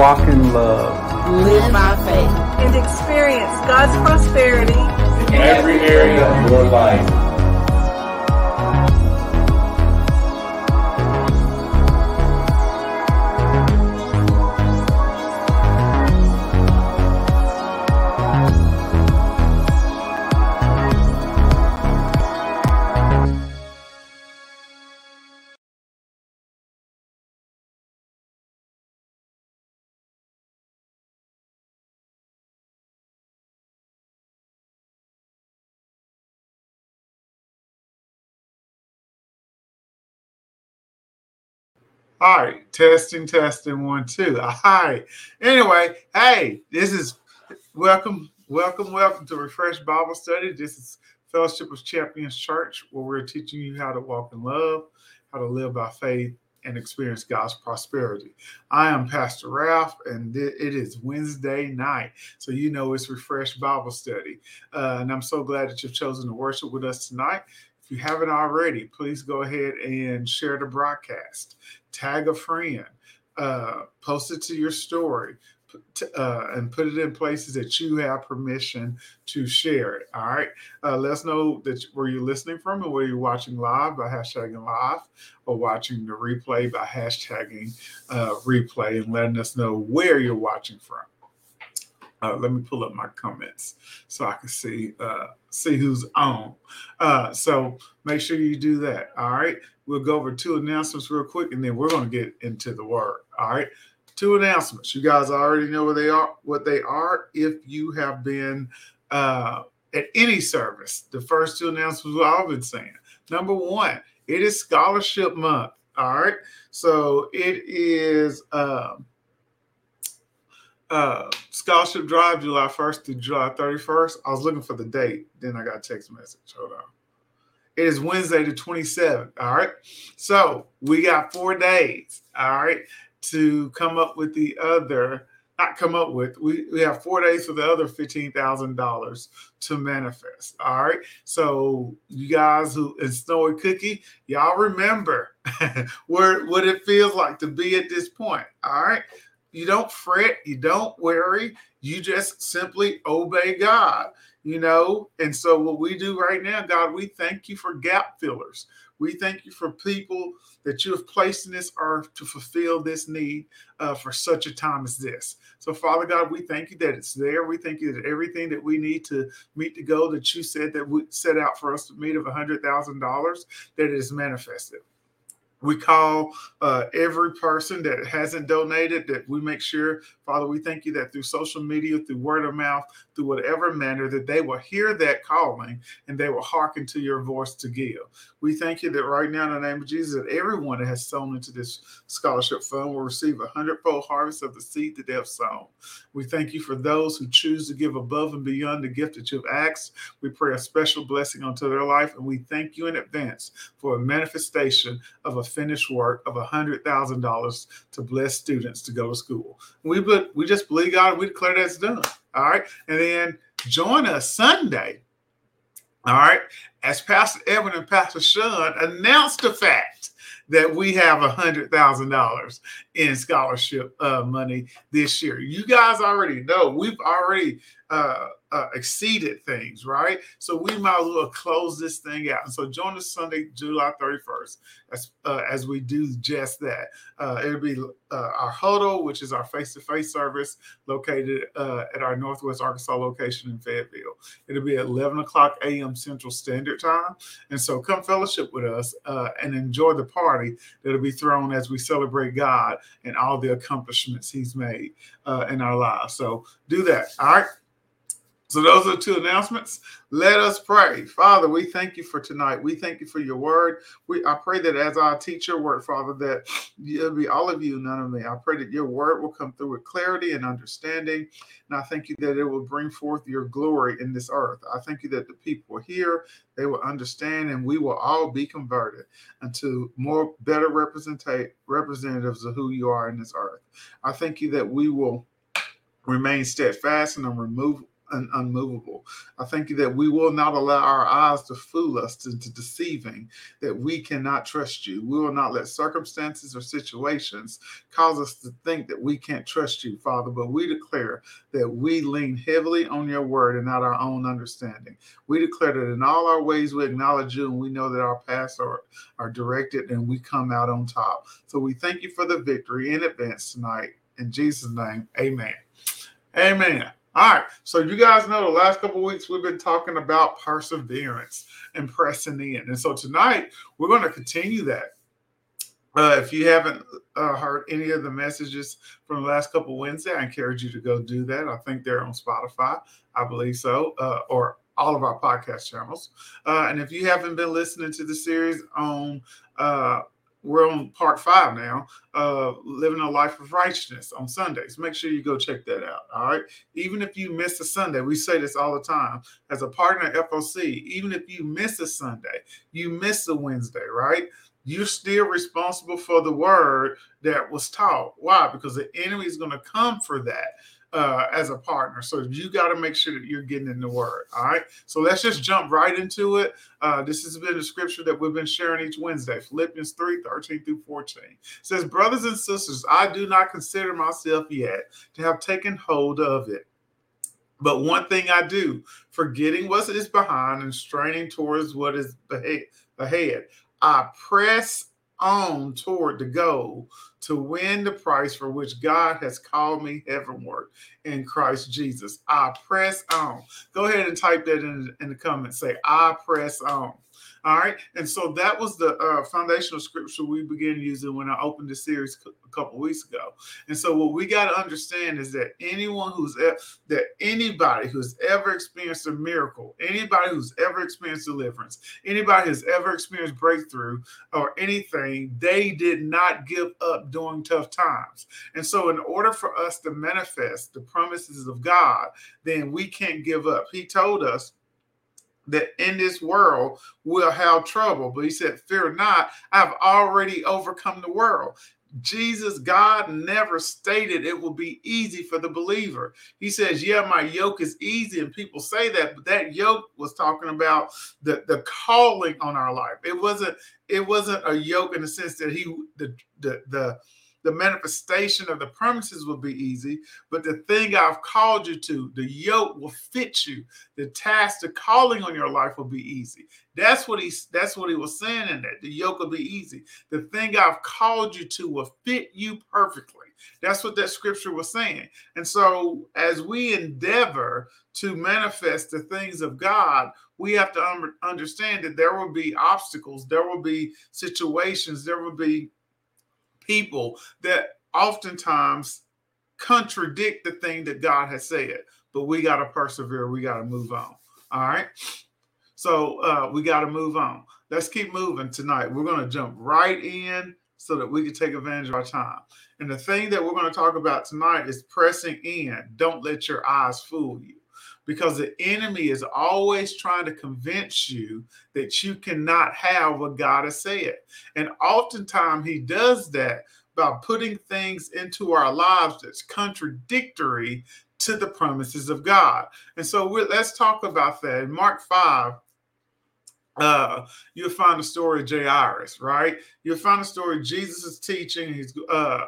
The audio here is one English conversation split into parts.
walk in love, live by faith, and experience God's prosperity. In every area of your life. All right, testing, testing, one, two. All right. Anyway, hey, this is welcome, welcome, welcome to Refresh Bible Study. This is Fellowship of Champions Church, where we're teaching you how to walk in love, how to live by faith, and experience God's prosperity. I am Pastor Ralph, and it is Wednesday night. So, you know, it's Refresh Bible Study. Uh, and I'm so glad that you've chosen to worship with us tonight. If you haven't already, please go ahead and share the broadcast tag a friend, uh, post it to your story, uh, and put it in places that you have permission to share it. All right. Uh, let us know that where you're listening from and where you're watching live by hashtagging live or watching the replay by hashtagging uh, replay and letting us know where you're watching from. Uh, let me pull up my comments so I can see uh, see who's on. Uh, so make sure you do that. All right. We'll go over two announcements real quick, and then we're going to get into the word. All right. Two announcements. You guys already know where they are. What they are. If you have been uh, at any service, the first two announcements I've all been saying. Number one, it is scholarship month. All right. So it is. Um, uh, scholarship drive July 1st to July 31st. I was looking for the date, then I got a text message. Hold on. It is Wednesday the 27th. All right. So we got four days, all right, to come up with the other, not come up with, we, we have four days for the other $15,000 to manifest. All right. So you guys who in Snowy Cookie, y'all remember where what it feels like to be at this point. All right. You don't fret, you don't worry, you just simply obey God, you know. And so, what we do right now, God, we thank you for gap fillers. We thank you for people that you have placed in this earth to fulfill this need uh, for such a time as this. So, Father God, we thank you that it's there. We thank you that everything that we need to meet the goal that you said that we set out for us to meet of $100,000, that it is manifested we call uh, every person that hasn't donated that we make sure father we thank you that through social media through word of mouth through whatever manner that they will hear that calling and they will hearken to your voice to give we thank you that right now in the name of jesus that everyone that has sown into this scholarship fund will receive a hundredfold harvest of the seed that they have sown we thank you for those who choose to give above and beyond the gift that you've asked we pray a special blessing onto their life and we thank you in advance for a manifestation of a finished work of a $100,000 to bless students to go to school. We but we just believe God, we declare that's done. All right. And then join us Sunday. All right. As Pastor Evan and Pastor Sean announced the fact that we have a hundred thousand dollars in scholarship uh, money this year. You guys already know we've already uh, uh, exceeded things, right? So we might as well close this thing out. And so join us Sunday, July 31st, as, uh, as we do just that. Uh, it'll be uh, our huddle, which is our face-to-face service located uh, at our Northwest Arkansas location in Fayetteville. It'll be at 11 o'clock a.m. Central Standard Time. And so come fellowship with us and enjoy the party that'll be thrown as we celebrate God and all the accomplishments he's made in our lives. So do that. All right. So those are two announcements. Let us pray. Father, we thank you for tonight. We thank you for your word. We I pray that as I teach your word, Father, that it'll be all of you, none of me. I pray that your word will come through with clarity and understanding. And I thank you that it will bring forth your glory in this earth. I thank you that the people here, they will understand and we will all be converted into more better representatives of who you are in this earth. I thank you that we will remain steadfast and unremovable and unmovable. I thank you that we will not allow our eyes to fool us into deceiving that we cannot trust you. We will not let circumstances or situations cause us to think that we can't trust you, Father, but we declare that we lean heavily on your word and not our own understanding. We declare that in all our ways we acknowledge you and we know that our paths are, are directed and we come out on top. So we thank you for the victory in advance tonight. In Jesus' name, amen. Amen. All right. So you guys know the last couple weeks we've been talking about perseverance and pressing in. And so tonight we're going to continue that. Uh, if you haven't uh, heard any of the messages from the last couple Wednesday, I encourage you to go do that. I think they're on Spotify. I believe so, uh, or all of our podcast channels. Uh, and if you haven't been listening to the series on uh, we're on part five now, uh, living a life of righteousness on Sundays. Make sure you go check that out. All right. Even if you miss a Sunday, we say this all the time as a partner at FOC, even if you miss a Sunday, you miss a Wednesday, right? You're still responsible for the word that was taught. Why? Because the enemy is going to come for that uh, as a partner. So you got to make sure that you're getting in the word. All right. So let's just jump right into it. Uh, this has been the scripture that we've been sharing each Wednesday Philippians 3 13 through 14. It says, Brothers and sisters, I do not consider myself yet to have taken hold of it. But one thing I do, forgetting what is behind and straining towards what is ahead, I press on toward the goal to win the prize for which God has called me heavenward in Christ Jesus. I press on. Go ahead and type that in, in the comments. Say, I press on. All right. And so that was the uh, foundational scripture we began using when I opened the series a couple weeks ago. And so what we got to understand is that anyone who's that anybody who's ever experienced a miracle, anybody who's ever experienced deliverance, anybody who's ever experienced breakthrough or anything, they did not give up during tough times. And so in order for us to manifest the promises of God, then we can't give up. He told us that in this world will have trouble. But he said, Fear not, I've already overcome the world. Jesus, God never stated it will be easy for the believer. He says, Yeah, my yoke is easy. And people say that, but that yoke was talking about the, the calling on our life. It wasn't, it wasn't a yoke in the sense that he the the the the manifestation of the promises will be easy, but the thing I've called you to, the yoke will fit you. The task, the calling on your life will be easy. That's what he that's what he was saying in that. The yoke will be easy. The thing I've called you to will fit you perfectly. That's what that scripture was saying. And so as we endeavor to manifest the things of God, we have to un- understand that there will be obstacles, there will be situations, there will be people that oftentimes contradict the thing that God has said. But we got to persevere. We got to move on. All right. So uh, we got to move on. Let's keep moving tonight. We're going to jump right in so that we can take advantage of our time. And the thing that we're going to talk about tonight is pressing in. Don't let your eyes fool you because the enemy is always trying to convince you that you cannot have what God has said. And oftentimes he does that by putting things into our lives that's contradictory to the promises of God. And so let's talk about that. In Mark 5, uh, you'll find the story of Jairus, right? You'll find the story Jesus is teaching. He's uh,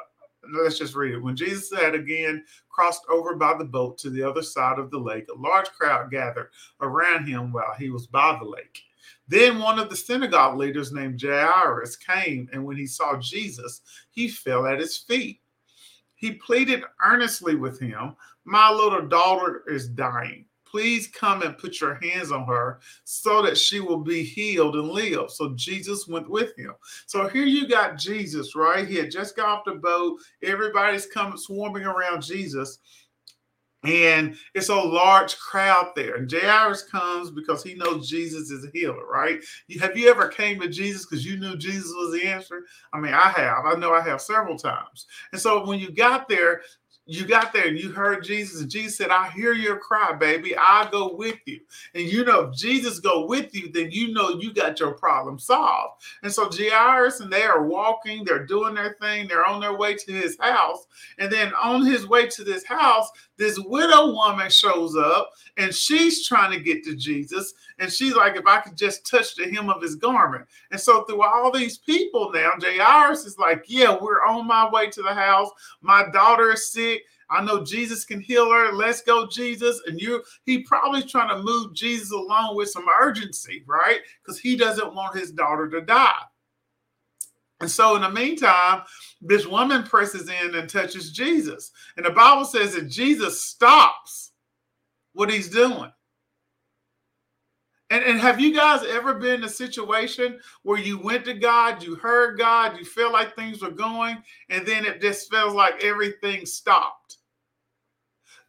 let's just read it. When Jesus had again crossed over by the boat to the other side of the lake, a large crowd gathered around him while he was by the lake. Then one of the synagogue leaders named Jairus came, and when he saw Jesus, he fell at his feet. He pleaded earnestly with him, My little daughter is dying please come and put your hands on her so that she will be healed and live. So Jesus went with him. So here you got Jesus, right? He had just got off the boat. Everybody's coming swarming around Jesus. And it's a large crowd there. And Jairus comes because he knows Jesus is a healer, right? Have you ever came to Jesus because you knew Jesus was the answer? I mean, I have. I know I have several times. And so when you got there, you got there and you heard Jesus, and Jesus said, I hear your cry, baby. I'll go with you. And you know, if Jesus go with you, then you know you got your problem solved. And so Jairus and they are walking, they're doing their thing, they're on their way to his house. And then on his way to this house, this widow woman shows up and she's trying to get to Jesus. And she's like, if I could just touch the hem of his garment. And so through all these people now, Jairus is like, yeah, we're on my way to the house. My daughter is sick. I know Jesus can heal her. Let's go, Jesus. And you, he probably trying to move Jesus along with some urgency, right? Because he doesn't want his daughter to die. And so, in the meantime, this woman presses in and touches Jesus. And the Bible says that Jesus stops what he's doing. And, and have you guys ever been in a situation where you went to God, you heard God, you feel like things were going, and then it just feels like everything stopped?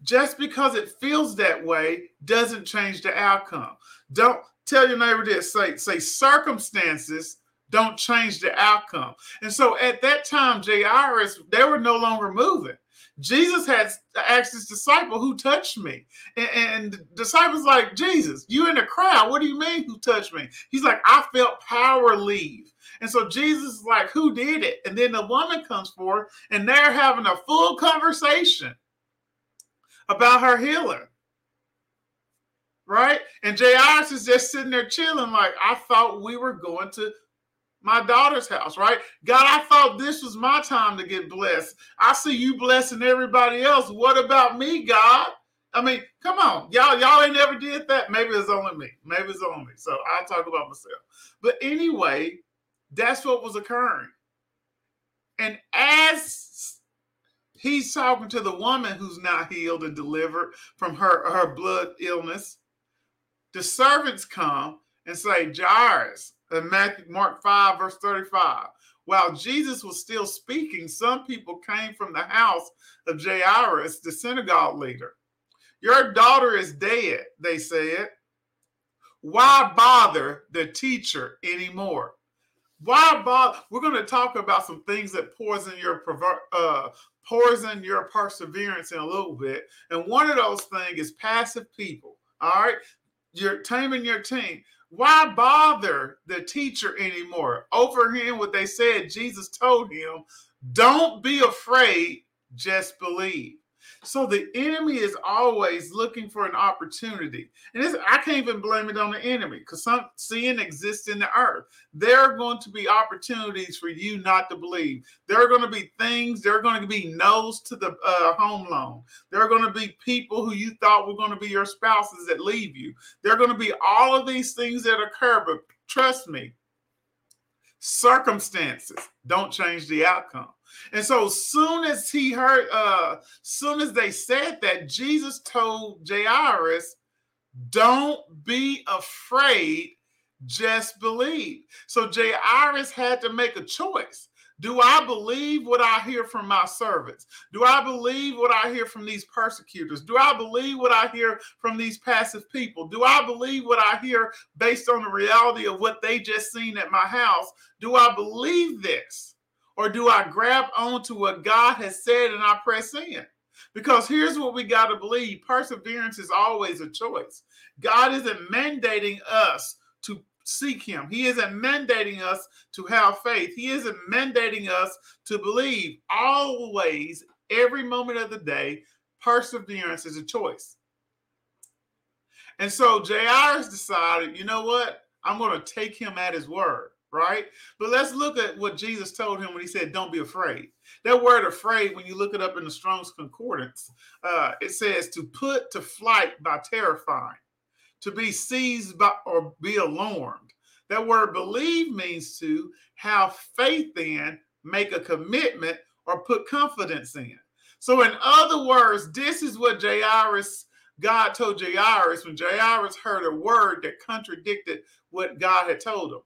Just because it feels that way doesn't change the outcome. Don't tell your neighbor this. Say, say circumstances don't change the outcome. And so at that time, Jairus, they were no longer moving. Jesus had asked his disciple, Who touched me? And, the disciples like, Jesus, you in the crowd. What do you mean, who touched me? He's like, I felt power leave. And so Jesus is like, Who did it? And then the woman comes forward and they're having a full conversation about her healer. Right? And Jairus is just sitting there chilling, like, I thought we were going to my daughter's house, right? God, I thought this was my time to get blessed. I see you blessing everybody else. What about me, God? I mean, come on, y'all, y'all ain't never did that. Maybe it's only me. Maybe it's only me. So I'll talk about myself. But anyway, that's what was occurring. And as he's talking to the woman who's not healed and delivered from her, her blood illness, the servants come and say, Jairus, in Matthew, Mark 5, verse 35. While Jesus was still speaking, some people came from the house of Jairus, the synagogue leader. Your daughter is dead, they said. Why bother the teacher anymore? Why bother? We're going to talk about some things that poison your uh, poison your perseverance in a little bit. And one of those things is passive people. All right, you're taming your team. Why bother the teacher anymore? Over him, what they said, Jesus told him, don't be afraid, just believe. So the enemy is always looking for an opportunity. And I can't even blame it on the enemy because some sin exists in the earth. There are going to be opportunities for you not to believe. There are going to be things, there are going to be no's to the uh, home loan. There are going to be people who you thought were going to be your spouses that leave you. There are going to be all of these things that occur, but trust me, circumstances don't change the outcome. And so soon as he heard, uh, soon as they said that, Jesus told Jairus, don't be afraid, just believe. So Jairus had to make a choice. Do I believe what I hear from my servants? Do I believe what I hear from these persecutors? Do I believe what I hear from these passive people? Do I believe what I hear based on the reality of what they just seen at my house? Do I believe this? Or do I grab onto what God has said and I press in? Because here's what we got to believe perseverance is always a choice. God isn't mandating us to seek Him, He isn't mandating us to have faith, He isn't mandating us to believe. Always, every moment of the day, perseverance is a choice. And so Jairus decided, you know what? I'm going to take him at his word right? But let's look at what Jesus told him when he said, Don't be afraid. That word afraid, when you look it up in the Strong's Concordance, uh, it says to put to flight by terrifying, to be seized by or be alarmed. That word believe means to have faith in, make a commitment, or put confidence in. So, in other words, this is what Jairus, God told Jairus when Jairus heard a word that contradicted what God had told him.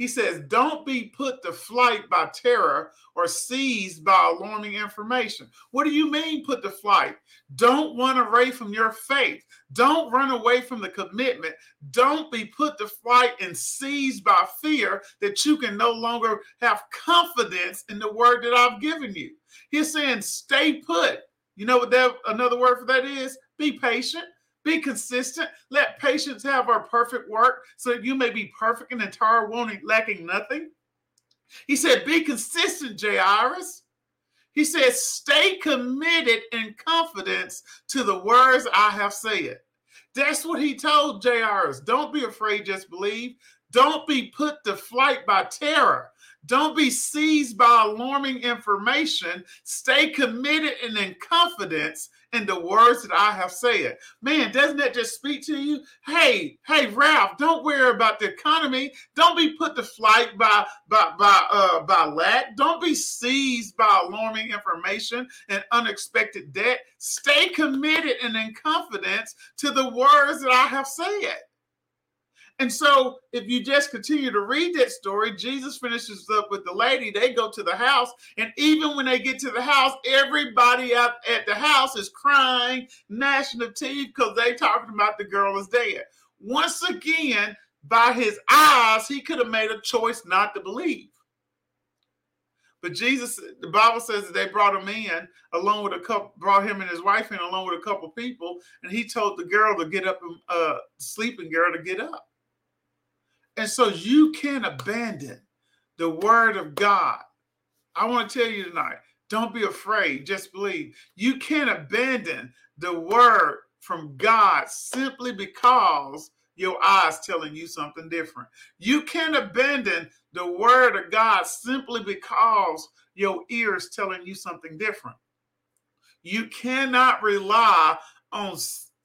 He says, Don't be put to flight by terror or seized by alarming information. What do you mean, put to flight? Don't run away from your faith. Don't run away from the commitment. Don't be put to flight and seized by fear that you can no longer have confidence in the word that I've given you. He's saying, Stay put. You know what that another word for that is? Be patient. Be consistent. Let patience have her perfect work so that you may be perfect and entire, wanting, lacking nothing. He said, Be consistent, Jairus. He said, Stay committed in confidence to the words I have said. That's what he told Jairus. Don't be afraid, just believe. Don't be put to flight by terror. Don't be seized by alarming information. Stay committed and in confidence in the words that I have said. Man, doesn't that just speak to you? Hey, hey, Ralph, don't worry about the economy. Don't be put to flight by by by uh by lack. Don't be seized by alarming information and unexpected debt. Stay committed and in confidence to the words that I have said. And so, if you just continue to read that story, Jesus finishes up with the lady. They go to the house, and even when they get to the house, everybody out at the house is crying, gnashing of teeth because they talking about the girl is dead. Once again, by his eyes, he could have made a choice not to believe. But Jesus, the Bible says that they brought him in along with a couple, brought him and his wife in along with a couple people, and he told the girl to get up and uh, sleeping girl to get up. And so you can't abandon the word of God. I want to tell you tonight don't be afraid, just believe. You can't abandon the word from God simply because your eyes telling you something different. You can abandon the word of God simply because your ears telling you something different. You cannot rely on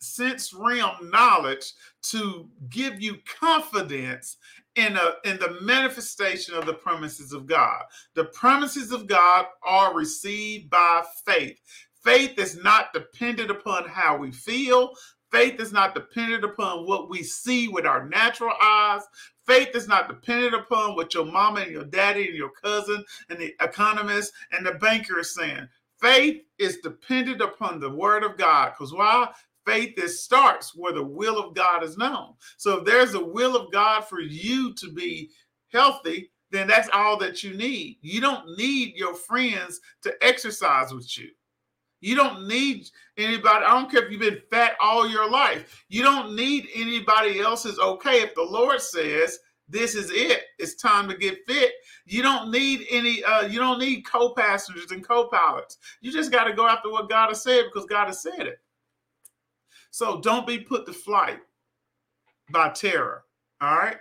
sense realm knowledge to give you confidence in a in the manifestation of the promises of God. The promises of God are received by faith. Faith is not dependent upon how we feel. Faith is not dependent upon what we see with our natural eyes. Faith is not dependent upon what your mama and your daddy and your cousin and the economist and the banker is saying. Faith is dependent upon the word of God. Because why? Faith that starts where the will of God is known. So if there's a will of God for you to be healthy, then that's all that you need. You don't need your friends to exercise with you. You don't need anybody. I don't care if you've been fat all your life. You don't need anybody else's okay. If the Lord says this is it, it's time to get fit. You don't need any. Uh, you don't need co-passengers and co-pilots. You just got to go after what God has said because God has said it. So don't be put to flight by terror. All right.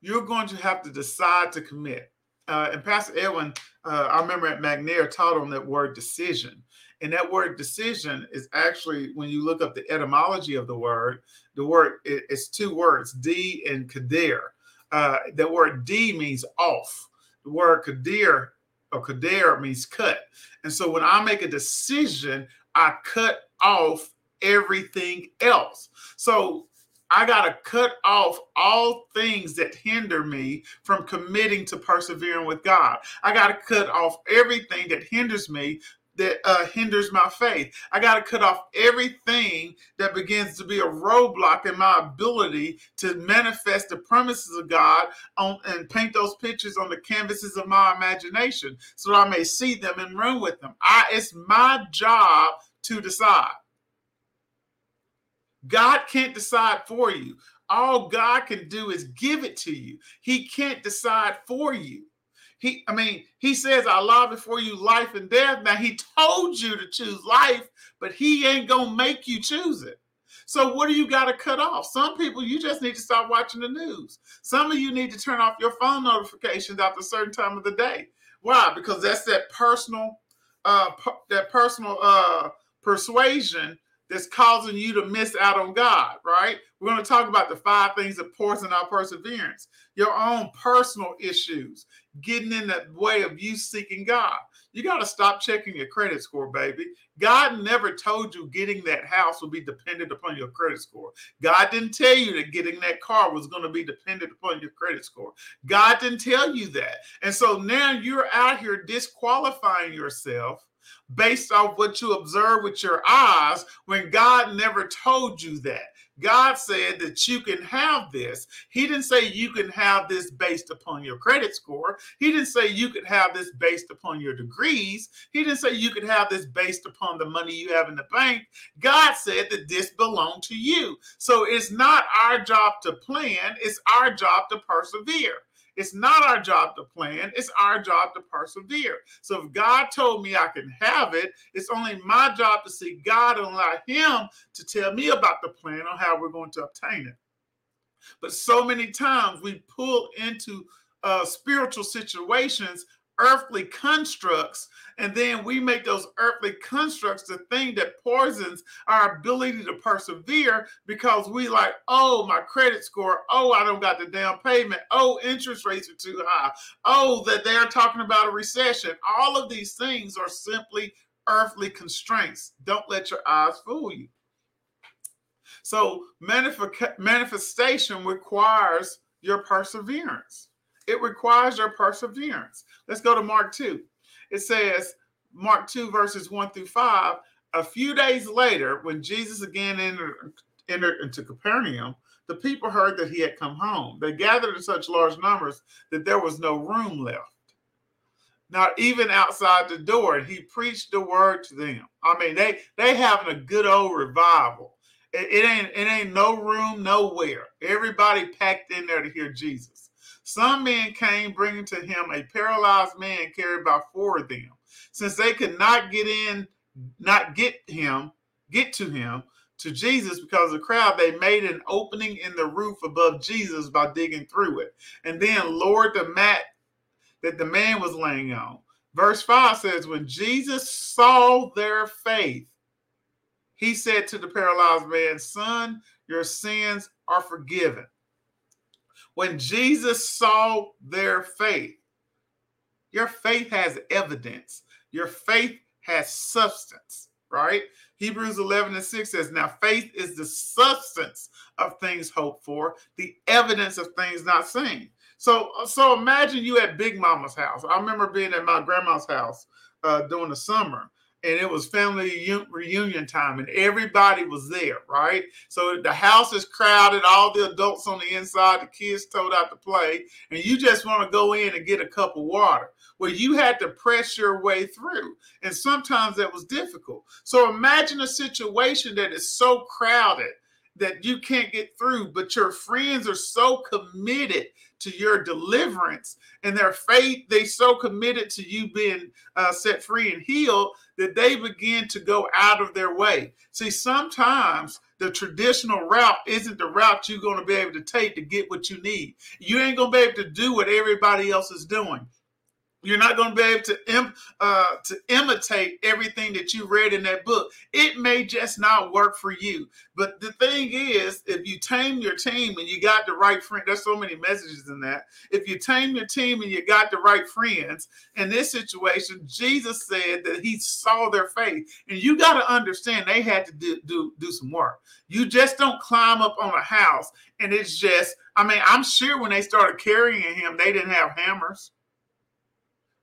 You're going to have to decide to commit. Uh, and Pastor Edwin, uh, I remember at McNair taught on that word decision. And that word decision is actually, when you look up the etymology of the word, the word it, it's two words, D and kadir. Uh, the word D means off. The word kadir or kadir means cut. And so when I make a decision, I cut off everything else. So I got to cut off all things that hinder me from committing to persevering with God. I got to cut off everything that hinders me that uh, hinders my faith. I got to cut off everything that begins to be a roadblock in my ability to manifest the promises of God on and paint those pictures on the canvases of my imagination so I may see them and run with them. I, it's my job to decide. God can't decide for you. All God can do is give it to you. He can't decide for you. He, I mean, he says, I lie before you life and death. Now, he told you to choose life, but he ain't gonna make you choose it. So, what do you got to cut off? Some people, you just need to stop watching the news. Some of you need to turn off your phone notifications after a certain time of the day. Why? Because that's that personal, uh, that personal uh, persuasion that's causing you to miss out on God, right? We're going to talk about the five things that poison our perseverance. Your own personal issues getting in the way of you seeking God. You got to stop checking your credit score, baby. God never told you getting that house would be dependent upon your credit score. God didn't tell you that getting that car was going to be dependent upon your credit score. God didn't tell you that. And so now you're out here disqualifying yourself based off what you observe with your eyes when God never told you that. God said that you can have this. He didn't say you can have this based upon your credit score. He didn't say you could have this based upon your degrees. He didn't say you could have this based upon the money you have in the bank. God said that this belonged to you. So it's not our job to plan, it's our job to persevere. It's not our job to plan, it's our job to persevere. So if God told me I can have it, it's only my job to see God and allow Him to tell me about the plan on how we're going to obtain it. But so many times we pull into uh, spiritual situations earthly constructs and then we make those earthly constructs the thing that poisons our ability to persevere because we like oh my credit score oh i don't got the down payment oh interest rates are too high oh that they're talking about a recession. All of these things are simply earthly constraints. Don't let your eyes fool you. So manifestation requires your perseverance it requires your perseverance. Let's go to Mark 2. It says, Mark 2, verses 1 through 5. A few days later, when Jesus again entered, entered into Capernaum, the people heard that he had come home. They gathered in such large numbers that there was no room left. Not even outside the door, and he preached the word to them. I mean, they they having a good old revival. It, it ain't it ain't no room nowhere. Everybody packed in there to hear Jesus. Some men came bringing to him a paralyzed man carried by four of them. Since they could not get in, not get him, get to him, to Jesus because of the crowd, they made an opening in the roof above Jesus by digging through it and then lowered the mat that the man was laying on. Verse 5 says, When Jesus saw their faith, he said to the paralyzed man, Son, your sins are forgiven when Jesus saw their faith, your faith has evidence, your faith has substance, right? Hebrews 11 and 6 says, Now faith is the substance of things hoped for, the evidence of things not seen. So, so imagine you at Big Mama's house. I remember being at my grandma's house uh, during the summer, and it was family reunion time and everybody was there right? So the house is crowded all the adults on the inside the kids told out to play and you just want to go in and get a cup of water. Well you had to press your way through and sometimes that was difficult. So imagine a situation that is so crowded that you can't get through but your friends are so committed to your deliverance and their faith they so committed to you being uh, set free and healed that they begin to go out of their way. See sometimes the traditional route isn't the route you're going to be able to take to get what you need. You ain't going to be able to do what everybody else is doing you're not going to be able to Im, uh, to imitate everything that you read in that book. It may just not work for you. But the thing is, if you tame your team and you got the right friend, there's so many messages in that. If you tame your team and you got the right friends, in this situation, Jesus said that he saw their faith. And you got to understand they had to do, do, do some work. You just don't climb up on a house and it's just, I mean, I'm sure when they started carrying him, they didn't have hammers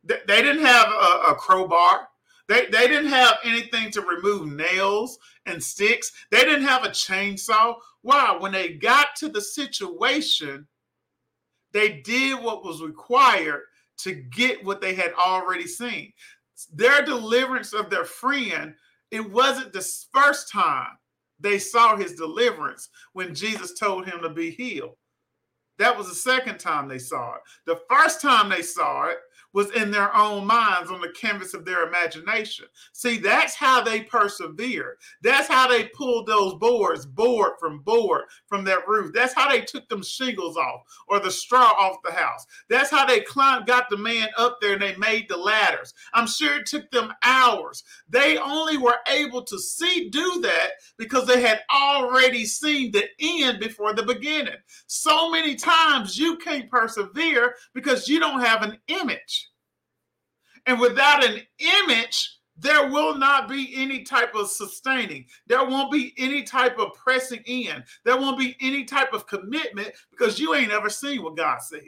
they didn't have a, a crowbar. They, they didn't have anything to remove nails and sticks. They didn't have a chainsaw. Why? When they got to the situation, they did what was required to get what they had already seen. Their deliverance of their friend, it wasn't the first time they saw his deliverance when Jesus told him to be healed. That was the second time they saw it. The first time they saw it was in their own minds on the canvas of their imagination. See, that's how they persevered. That's how they pulled those boards, board from board from that roof. That's how they took them shingles off or the straw off the house. That's how they climbed, got the man up there and they made the ladders. I'm sure it took them hours. They only were able to see do that because they had already seen the end before the beginning. So many times you can't persevere because you don't have an image. And without an image, there will not be any type of sustaining. There won't be any type of pressing in. There won't be any type of commitment because you ain't ever seen what God said.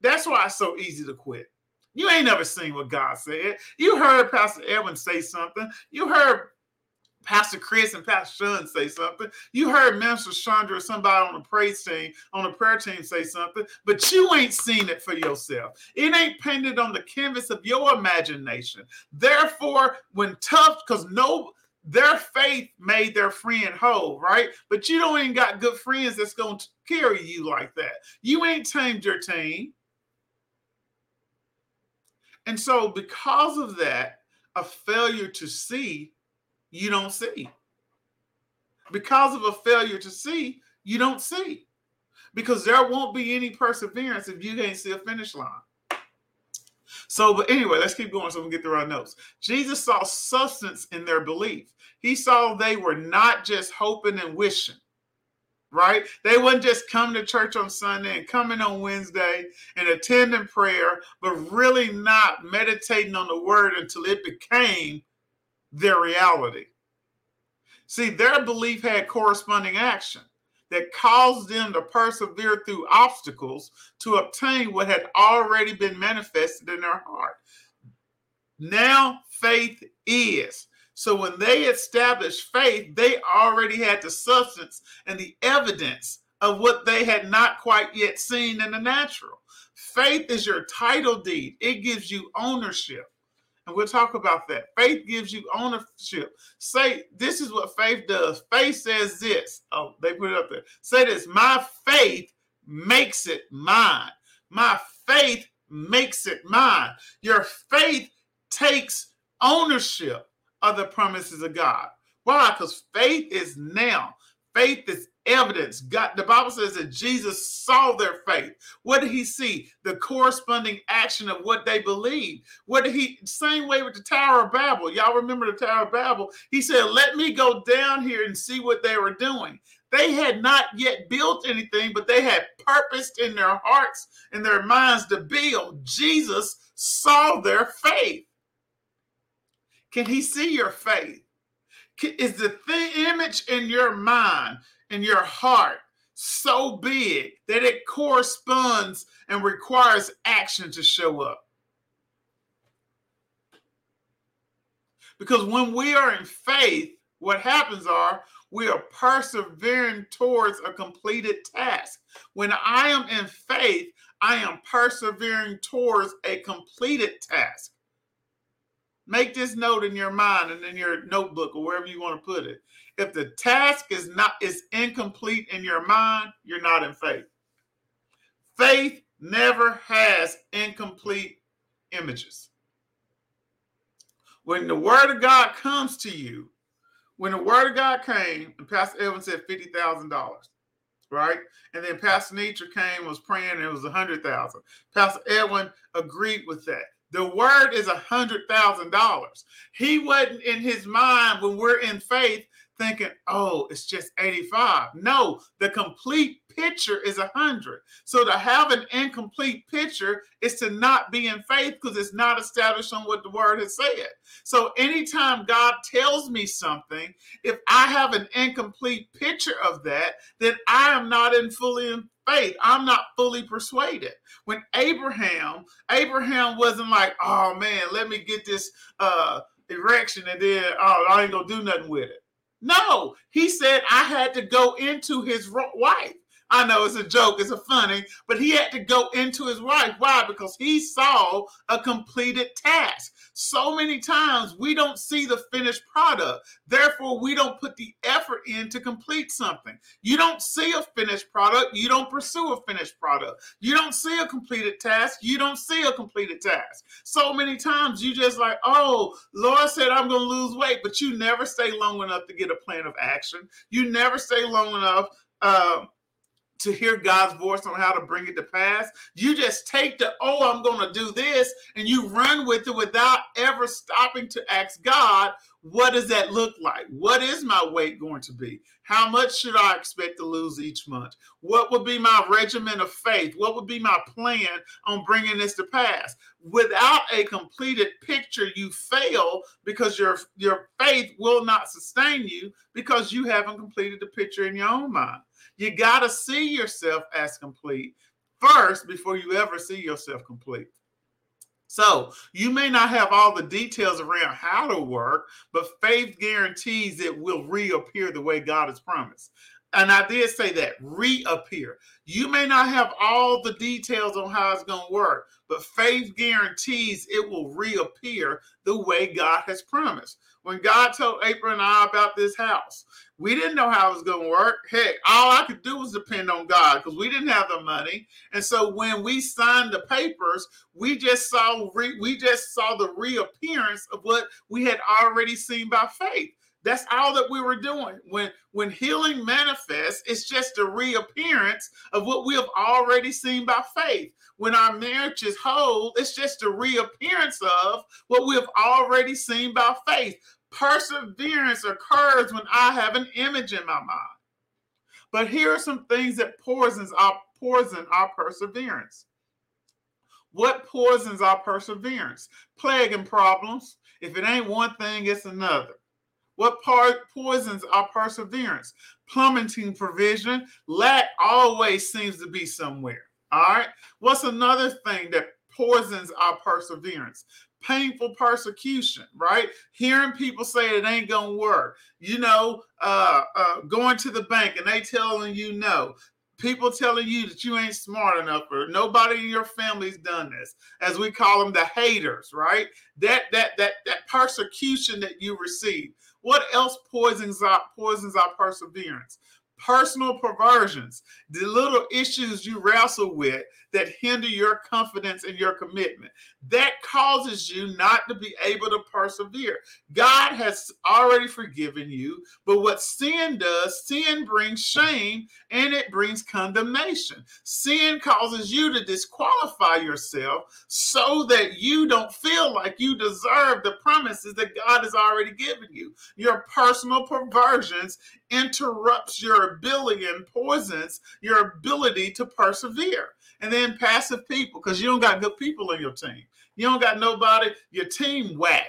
That's why it's so easy to quit. You ain't never seen what God said. You heard Pastor Edwin say something. You heard Pastor Chris and Pastor Sean say something. You heard Minister Chandra or somebody on the praise team, on the prayer team say something, but you ain't seen it for yourself. It ain't painted on the canvas of your imagination. Therefore, when tough, because no, their faith made their friend whole, right? But you don't even got good friends that's going to carry you like that. You ain't tamed your team. And so, because of that, a failure to see, you don't see. Because of a failure to see, you don't see. Because there won't be any perseverance if you can't see a finish line. So, but anyway, let's keep going so we can get through our notes. Jesus saw substance in their belief. He saw they were not just hoping and wishing, right? They wasn't just come to church on Sunday and coming on Wednesday and attending prayer, but really not meditating on the word until it became their reality. See, their belief had corresponding action that caused them to persevere through obstacles to obtain what had already been manifested in their heart. Now faith is. So when they established faith, they already had the substance and the evidence of what they had not quite yet seen in the natural. Faith is your title deed, it gives you ownership. And we'll talk about that. Faith gives you ownership. Say, this is what faith does. Faith says this. Oh, they put it up there. Say this My faith makes it mine. My faith makes it mine. Your faith takes ownership of the promises of God. Why? Because faith is now. Faith is evidence. God, the Bible says that Jesus saw their faith. What did he see? The corresponding action of what they believed. What did he same way with the Tower of Babel? Y'all remember the Tower of Babel? He said, Let me go down here and see what they were doing. They had not yet built anything, but they had purposed in their hearts and their minds to build. Jesus saw their faith. Can he see your faith? Is the image in your mind, in your heart, so big that it corresponds and requires action to show up? Because when we are in faith, what happens are we are persevering towards a completed task. When I am in faith, I am persevering towards a completed task. Make this note in your mind and in your notebook or wherever you want to put it. If the task is not is incomplete in your mind, you're not in faith. Faith never has incomplete images. When the word of God comes to you, when the word of God came, and Pastor Evans said fifty thousand dollars, right? And then Pastor Nitra came, was praying, and it was a hundred thousand. Pastor Edwin agreed with that. The word is a hundred thousand dollars. He wasn't in his mind when we're in faith thinking, oh, it's just 85. No, the complete picture is a hundred. So to have an incomplete picture is to not be in faith because it's not established on what the word has said. So anytime God tells me something, if I have an incomplete picture of that, then I am not in fully in faith. I'm not fully persuaded. When Abraham, Abraham wasn't like, oh man, let me get this uh erection and then oh I ain't gonna do nothing with it. No, he said I had to go into his wife. I know it's a joke, it's a funny, but he had to go into his wife. Why? Because he saw a completed task. So many times we don't see the finished product. Therefore, we don't put the effort in to complete something. You don't see a finished product, you don't pursue a finished product. You don't see a completed task, you don't see a completed task. So many times you just like, oh, Lord said I'm going to lose weight, but you never stay long enough to get a plan of action. You never stay long enough. Uh, to hear God's voice on how to bring it to pass. You just take the, oh, I'm going to do this, and you run with it without ever stopping to ask God, what does that look like? What is my weight going to be? How much should I expect to lose each month? What would be my regimen of faith? What would be my plan on bringing this to pass? Without a completed picture, you fail because your, your faith will not sustain you because you haven't completed the picture in your own mind. You got to see yourself as complete first before you ever see yourself complete. So you may not have all the details around how to work, but faith guarantees it will reappear the way God has promised. And I did say that reappear. You may not have all the details on how it's going to work, but faith guarantees it will reappear the way God has promised. When God told April and I about this house, we didn't know how it was going to work. Heck, all I could do was depend on God because we didn't have the money. And so when we signed the papers, we just saw re- we just saw the reappearance of what we had already seen by faith. That's all that we were doing. When when healing manifests, it's just a reappearance of what we have already seen by faith. When our marriage is whole, it's just a reappearance of what we have already seen by faith. Perseverance occurs when I have an image in my mind. But here are some things that poisons our poison our perseverance. What poisons our perseverance? Plague and problems. If it ain't one thing, it's another. What part poisons our perseverance? Plummeting provision. Lack always seems to be somewhere. All right. What's another thing that poisons our perseverance? Painful persecution, right? Hearing people say it ain't gonna work. You know, uh, uh, going to the bank and they telling you no people telling you that you ain't smart enough or nobody in your family's done this as we call them the haters right that that that that persecution that you receive what else poisons our poisons our perseverance? Personal perversions, the little issues you wrestle with that hinder your confidence and your commitment. That causes you not to be able to persevere. God has already forgiven you, but what sin does, sin brings shame and it brings condemnation. Sin causes you to disqualify yourself so that you don't feel like you deserve the promises that God has already given you. Your personal perversions interrupts your ability and poisons your ability to persevere and then passive people because you don't got good people in your team. You don't got nobody. Your team whack.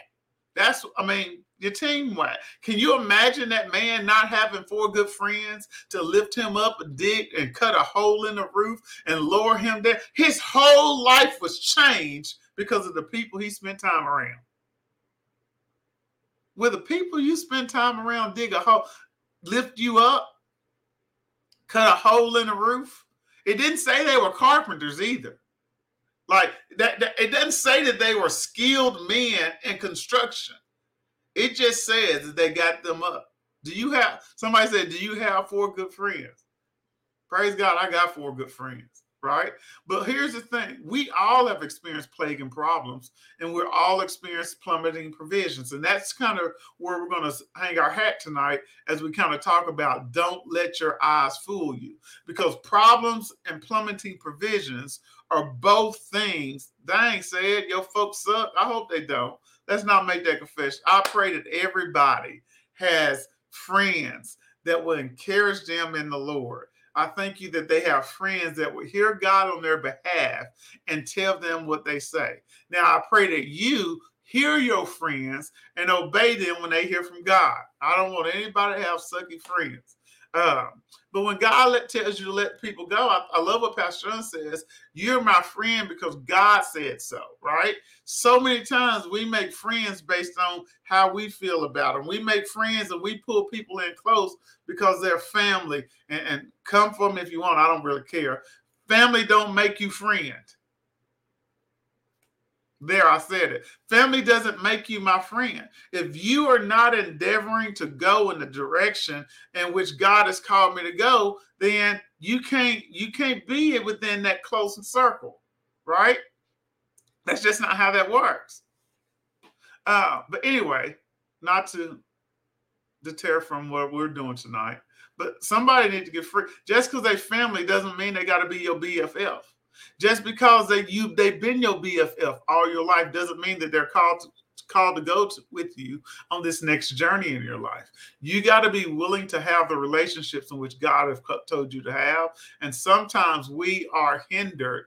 That's I mean your team whack. Can you imagine that man not having four good friends to lift him up dig and cut a hole in the roof and lower him there? His whole life was changed because of the people he spent time around. With the people you spend time around, dig a hole, lift you up, cut a hole in the roof it didn't say they were carpenters either. Like that, that, it doesn't say that they were skilled men in construction. It just says that they got them up. Do you have somebody said, Do you have four good friends? Praise God, I got four good friends right? But here's the thing we all have experienced plague and problems, and we're all experienced plummeting provisions. And that's kind of where we're going to hang our hat tonight as we kind of talk about don't let your eyes fool you, because problems and plummeting provisions are both things. Dang, said your folks suck. I hope they don't. Let's not make that confession. I pray that everybody has friends that will encourage them in the Lord I thank you that they have friends that will hear God on their behalf and tell them what they say. Now, I pray that you hear your friends and obey them when they hear from God. I don't want anybody to have sucky friends. Um, but when God let, tells you to let people go, I, I love what Pastor John says. You're my friend because God said so, right? So many times we make friends based on how we feel about them. We make friends and we pull people in close because they're family. And, and come from if you want. I don't really care. Family don't make you friend. There, I said it. Family doesn't make you my friend. If you are not endeavoring to go in the direction in which God has called me to go, then you can't you can't be within that close circle, right? That's just not how that works. Uh, but anyway, not to deter from what we're doing tonight, but somebody need to get free. Just because they family doesn't mean they got to be your BFF. Just because they you they've been your BFF all your life doesn't mean that they're called to, called to go to, with you on this next journey in your life. You got to be willing to have the relationships in which God has told you to have, and sometimes we are hindered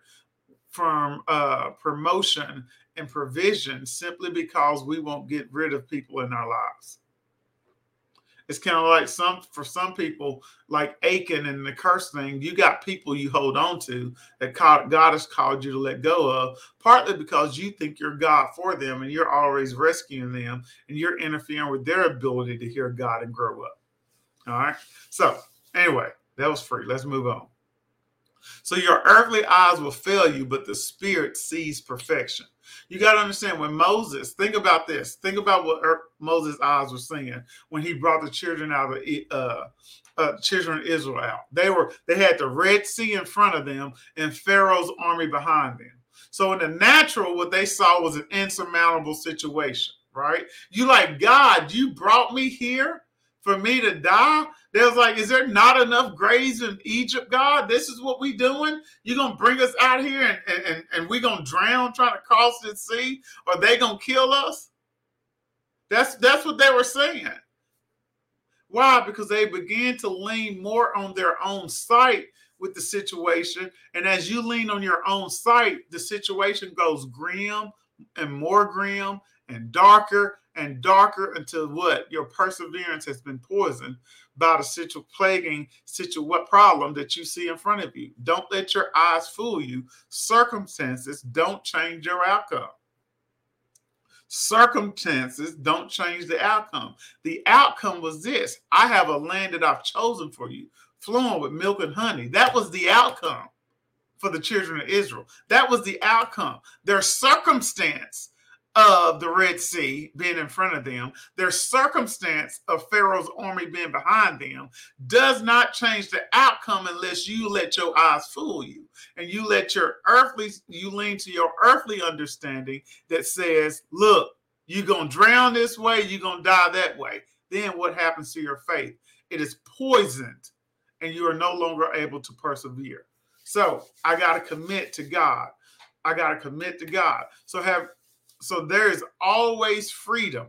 from uh, promotion and provision simply because we won't get rid of people in our lives. It's kind of like some for some people, like Achan and the curse thing. You got people you hold on to that God has called you to let go of, partly because you think you're God for them and you're always rescuing them and you're interfering with their ability to hear God and grow up. All right. So anyway, that was free. Let's move on. So your earthly eyes will fail you, but the spirit sees perfection. You got to understand when Moses, think about this. Think about what Moses' eyes were seeing when he brought the children out of uh, uh, children of Israel out. They were they had the Red Sea in front of them and Pharaoh's army behind them. So in the natural, what they saw was an insurmountable situation, right? You like God, you brought me here for me to die? They was like, is there not enough graves in Egypt, God? This is what we doing? You gonna bring us out here and, and, and we gonna drown trying to cross the sea, or they gonna kill us? That's that's what they were saying. Why? Because they began to lean more on their own sight with the situation. And as you lean on your own sight, the situation goes grim and more grim and darker and darker until what your perseverance has been poisoned by the situ plaguing situ what problem that you see in front of you. Don't let your eyes fool you. Circumstances don't change your outcome. Circumstances don't change the outcome. The outcome was this I have a land that I've chosen for you, flowing with milk and honey. That was the outcome for the children of Israel. That was the outcome. Their circumstance of the Red Sea being in front of them, their circumstance of Pharaoh's army being behind them, does not change the outcome unless you let your eyes fool you and you let your earthly, you lean to your earthly understanding that says, look, you're going to drown this way, you're going to die that way. Then what happens to your faith? It is poisoned and you are no longer able to persevere. So I got to commit to God. I got to commit to God. So have so there is always freedom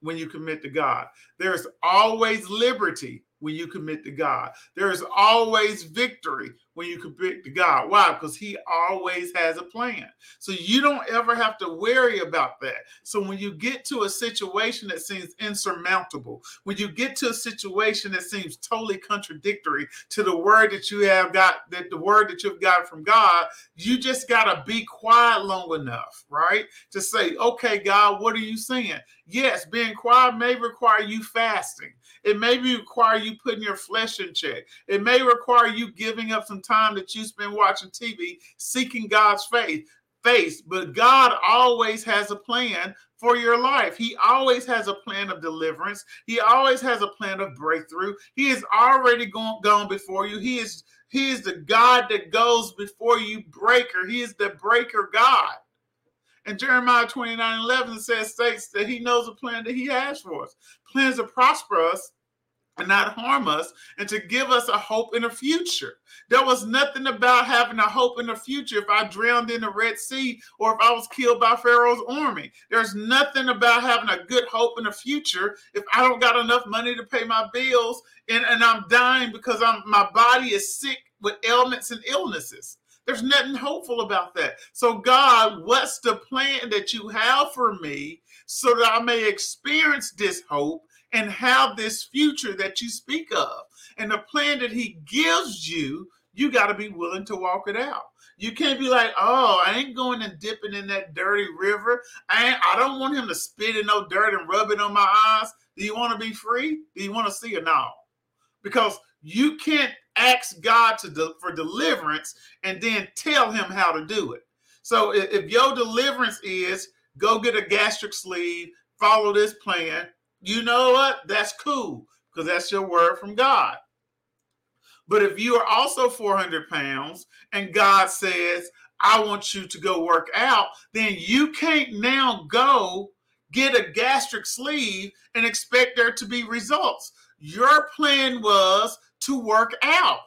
when you commit to God. There's always liberty when you commit to God. There is always victory when you commit to God. Why? Because He always has a plan. So you don't ever have to worry about that. So when you get to a situation that seems insurmountable, when you get to a situation that seems totally contradictory to the word that you have got, that the word that you've got from God, you just got to be quiet long enough, right? To say, okay, God, what are you saying? Yes, being quiet may require you fasting. It may require you putting your flesh in check. It may require you giving up some time that you spend watching TV, seeking God's faith, face. But God always has a plan for your life. He always has a plan of deliverance. He always has a plan of breakthrough. He is already gone, gone before you. He is he is the God that goes before you, breaker. He is the breaker God. And Jeremiah 29 11 says, states that he knows the plan that he has for us plans to prosper us and not harm us and to give us a hope in the future. There was nothing about having a hope in the future if I drowned in the Red Sea or if I was killed by Pharaoh's army. There's nothing about having a good hope in the future if I don't got enough money to pay my bills and, and I'm dying because I'm my body is sick with ailments and illnesses. There's nothing hopeful about that. So, God, what's the plan that you have for me so that I may experience this hope and have this future that you speak of? And the plan that He gives you, you got to be willing to walk it out. You can't be like, oh, I ain't going and dipping in that dirty river. I I don't want him to spit in no dirt and rub it on my eyes. Do you want to be free? Do you want to see it now? Because you can't ask God to de- for deliverance and then tell him how to do it. So if, if your deliverance is go get a gastric sleeve, follow this plan, you know what? That's cool because that's your word from God. But if you are also 400 pounds and God says, I want you to go work out, then you can't now go get a gastric sleeve and expect there to be results. Your plan was to work out.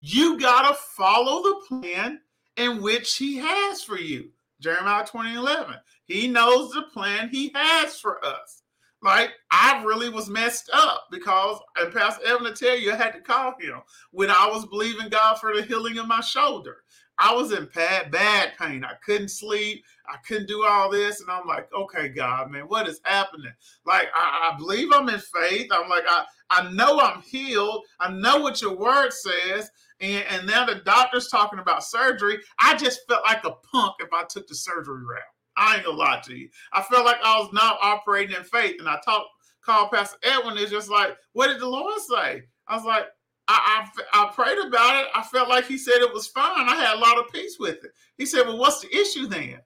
You got to follow the plan in which he has for you. Jeremiah 20 11. He knows the plan he has for us. Like, I really was messed up because, and Pastor Evan to tell you, I had to call him when I was believing God for the healing of my shoulder. I was in bad, bad pain. I couldn't sleep. I couldn't do all this. And I'm like, okay, God, man, what is happening? Like, I, I believe I'm in faith. I'm like, I, I know I'm healed. I know what your word says. And, and now the doctor's talking about surgery. I just felt like a punk if I took the surgery route. I ain't gonna lie to you. I felt like I was not operating in faith. And I talked, called Pastor Edwin. It's just like, what did the Lord say? I was like, I, I, I, prayed about it. I felt like he said it was fine. I had a lot of peace with it. He said, Well, what's the issue then?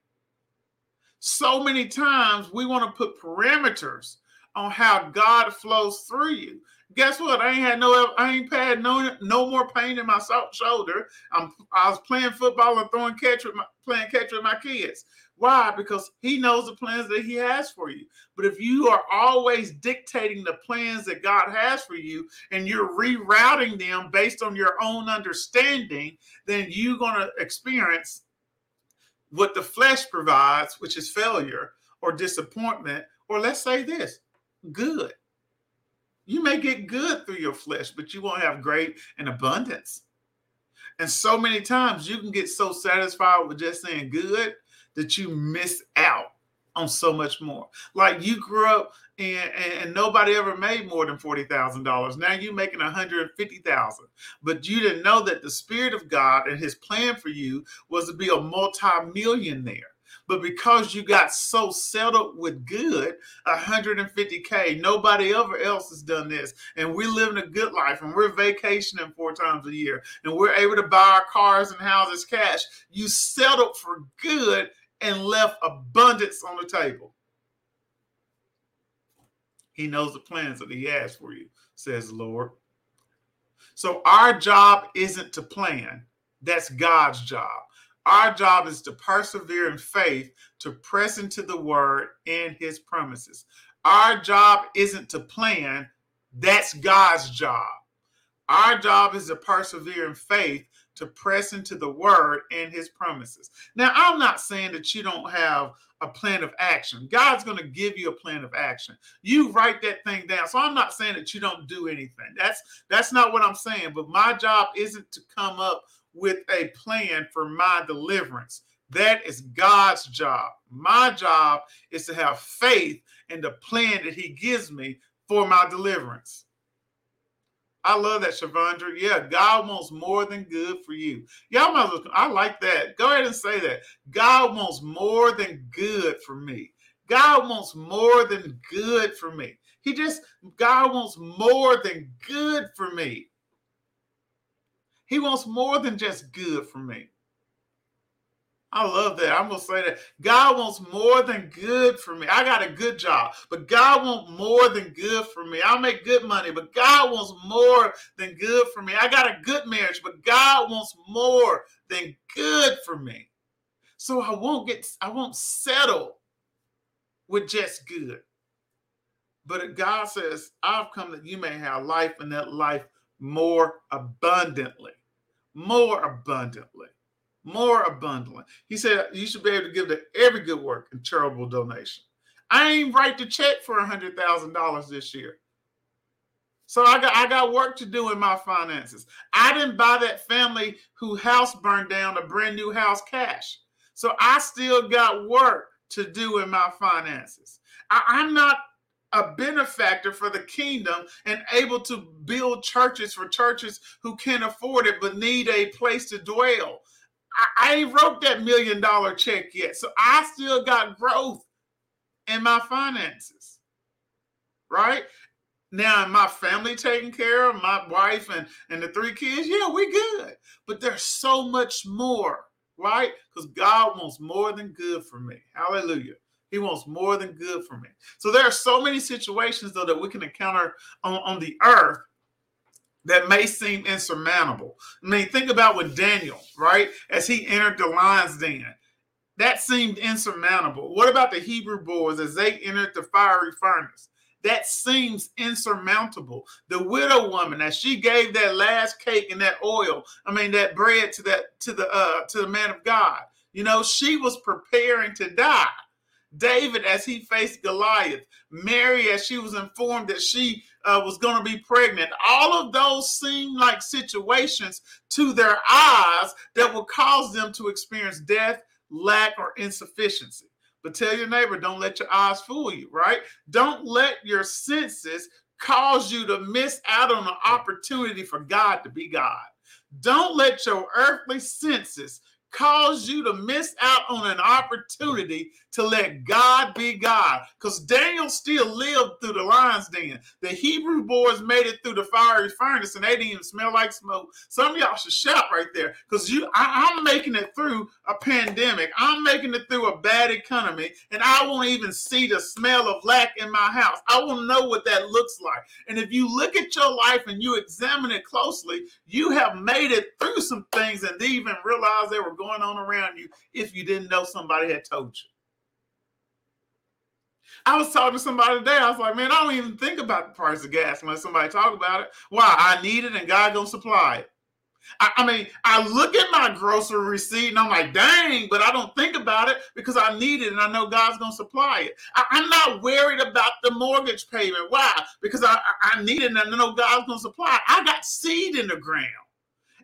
So many times we want to put parameters on how God flows through you. Guess what? I ain't had no, I ain't had no, no more pain in my shoulder. I'm, I was playing football and throwing catch with my, playing catch with my kids. Why? Because he knows the plans that he has for you. But if you are always dictating the plans that God has for you and you're rerouting them based on your own understanding, then you're going to experience what the flesh provides, which is failure or disappointment, or let's say this good. You may get good through your flesh, but you won't have great and abundance. And so many times you can get so satisfied with just saying good that you miss out on so much more. Like you grew up and, and, nobody ever made more than forty thousand dollars. Now you're making one hundred fifty thousand, but you didn't know that the Spirit of God and His plan for you was to be a multi-millionaire. But because you got so settled with good, 150K, nobody ever else has done this. And we're living a good life and we're vacationing four times a year and we're able to buy our cars and houses cash. You settled for good and left abundance on the table. He knows the plans that he has for you, says the Lord. So our job isn't to plan. That's God's job. Our job is to persevere in faith, to press into the word and his promises. Our job isn't to plan. That's God's job. Our job is to persevere in faith, to press into the word and his promises. Now, I'm not saying that you don't have a plan of action. God's going to give you a plan of action. You write that thing down. So I'm not saying that you don't do anything. That's that's not what I'm saying, but my job isn't to come up with a plan for my deliverance. That is God's job. My job is to have faith in the plan that he gives me for my deliverance. I love that, Shavandra. Yeah, God wants more than good for you. Y'all might as well, I like that. Go ahead and say that. God wants more than good for me. God wants more than good for me. He just, God wants more than good for me. He wants more than just good for me. I love that. I'm gonna say that God wants more than good for me. I got a good job, but God wants more than good for me. I make good money, but God wants more than good for me. I got a good marriage, but God wants more than good for me. So I won't get I won't settle with just good. But God says, I've come that you may have life and that life more abundantly. More abundantly more abundantly. He said you should be able to give to every good work and charitable donation. I ain't write the check for a hundred thousand dollars this year. So I got I got work to do in my finances. I didn't buy that family who house burned down a brand new house cash. So I still got work to do in my finances. I, I'm not a benefactor for the kingdom and able to build churches for churches who can't afford it but need a place to dwell. I, ain't wrote that million dollar check yet. So I still got growth in my finances. Right? Now, my family taken care of, my wife and, and the three kids, yeah, we good. But there's so much more, right? Because God wants more than good for me. Hallelujah. He wants more than good for me. So there are so many situations, though, that we can encounter on, on the earth that may seem insurmountable. I mean, think about with Daniel, right? As he entered the lion's den, that seemed insurmountable. What about the Hebrew boys as they entered the fiery furnace? That seems insurmountable. The widow woman, as she gave that last cake and that oil, I mean that bread to that to the uh to the man of God, you know, she was preparing to die. David, as he faced Goliath, Mary, as she was informed that she uh, was going to be pregnant. All of those seem like situations to their eyes that will cause them to experience death, lack, or insufficiency. But tell your neighbor, don't let your eyes fool you, right? Don't let your senses cause you to miss out on an opportunity for God to be God. Don't let your earthly senses cause you to miss out on an opportunity to let God be God. Because Daniel still lived through the lion's den. The Hebrew boys made it through the fiery furnace and they didn't even smell like smoke. Some of y'all should shout right there because you I, I'm making it through a pandemic. I'm making it through a bad economy, and I won't even see the smell of lack in my house. I won't know what that looks like. And if you look at your life and you examine it closely, you have made it through some things and didn't even realize they were going on around you if you didn't know somebody had told you. I was talking to somebody today. I was like, man, I don't even think about the price of gas unless somebody talk about it. Why? I need it and God gonna supply it. I, I, mean, I look at my grocery receipt and I'm like, dang, but I don't think about it because I need it and I know God's gonna supply it. I, am not worried about the mortgage payment. Why? Because I, I need it and I know God's gonna supply it. I got seed in the ground.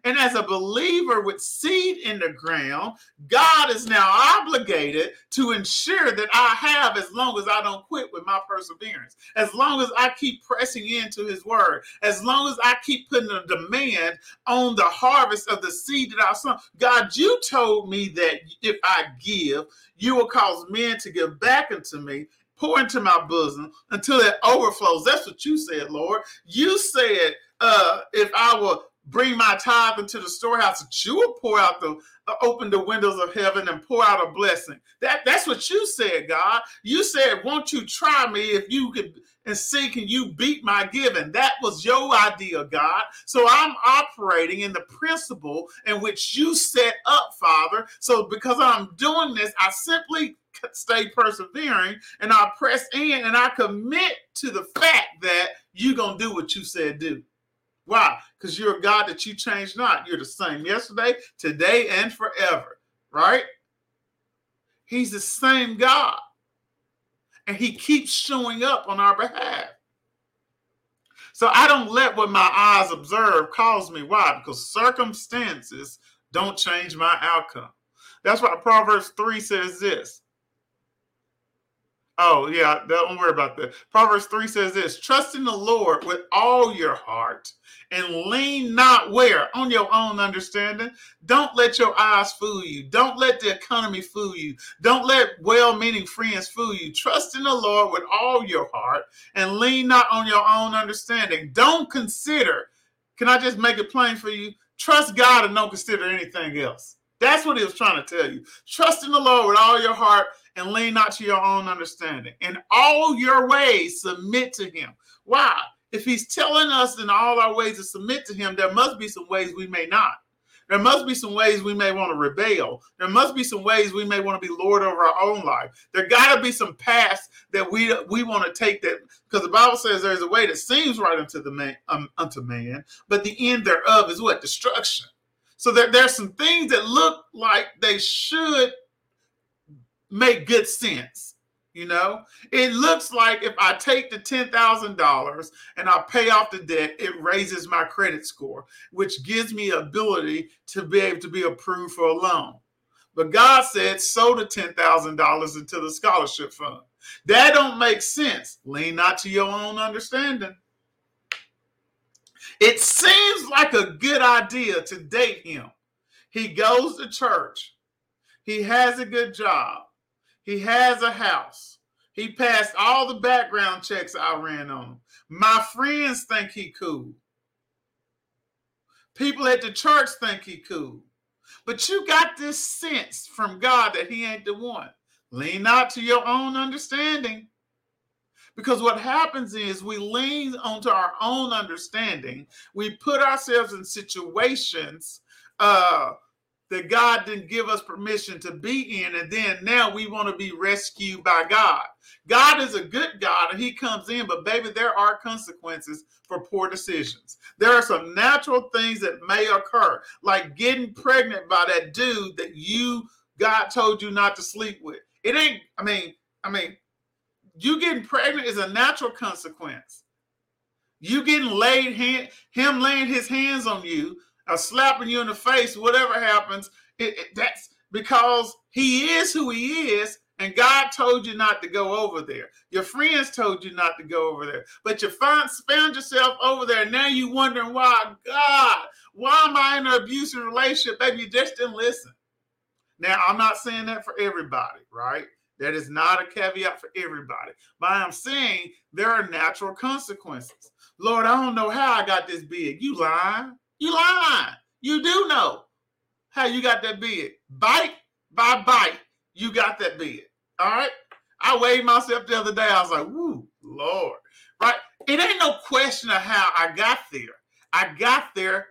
And as a believer with seed in the ground, God is now obligated to ensure that I have as long as I don't quit with my perseverance, as long as I keep pressing into his word, as long as I keep putting a demand on the harvest of the seed that I sow. God, you told me that if I give, you will cause men to give back unto me pour into my bosom until it overflows. That's what you said, Lord. You said, uh, if I will bring my tithe into the storehouse that you will pour out the uh, open the windows of heaven and pour out a blessing. That that's what you said god. You said won't you try me if you could and see can you beat my giving? That was your idea god. So i'm operating in the principle in which you set up father. So because i'm doing this i simply stay persevering and i press in and i commit to the fact that you're gonna do what you said do why? Because you're a God that you change not. You're the same yesterday, today, and forever, right? He's the same God. And he keeps showing up on our behalf. So I don't let what my eyes observe cause me. Why? Because circumstances don't change my outcome. That's why Proverbs 3 says this. Oh, yeah, don't worry about that. Proverbs 3 says this trust in the Lord with all your heart and lean not where? On your own understanding. Don't let your eyes fool you. Don't let the economy fool you. Don't let well meaning friends fool you. Trust in the Lord with all your heart and lean not on your own understanding. Don't consider, can I just make it plain for you? Trust God and don't consider anything else. That's what he was trying to tell you. Trust in the Lord with all your heart and lean not to your own understanding. In all your ways, submit to him. Why? If he's telling us in all our ways to submit to him, there must be some ways we may not. There must be some ways we may want to rebel. There must be some ways we may want to be Lord over our own life. There got to be some paths that we we want to take that because the Bible says there's a way that seems right unto the man um, unto man, but the end thereof is what destruction. So there, there's some things that look like they should make good sense. You know, it looks like if I take the $10,000 and I pay off the debt, it raises my credit score, which gives me ability to be able to be approved for a loan. But God said, sow the $10,000 into the scholarship fund. That don't make sense. Lean not to your own understanding. It seems like a good idea to date him. He goes to church. He has a good job. He has a house. He passed all the background checks I ran on him. My friends think he cool. People at the church think he cool. But you got this sense from God that he ain't the one. Lean not to your own understanding. Because what happens is we lean onto our own understanding. We put ourselves in situations uh, that God didn't give us permission to be in. And then now we want to be rescued by God. God is a good God and he comes in, but baby, there are consequences for poor decisions. There are some natural things that may occur, like getting pregnant by that dude that you, God told you not to sleep with. It ain't, I mean, I mean, you getting pregnant is a natural consequence. You getting laid hand, him laying his hands on you, slapping you in the face, whatever happens, it, it, that's because he is who he is, and God told you not to go over there. Your friends told you not to go over there, but you found, found yourself over there. And Now you're wondering why, God, why am I in an abusive relationship? Baby, you just didn't listen. Now, I'm not saying that for everybody, right? That is not a caveat for everybody. But I'm saying there are natural consequences. Lord, I don't know how I got this big. You lying. You lying. You do know how you got that big. Bite by bite, you got that big. All right. I weighed myself the other day. I was like, woo, Lord. Right? It ain't no question of how I got there. I got there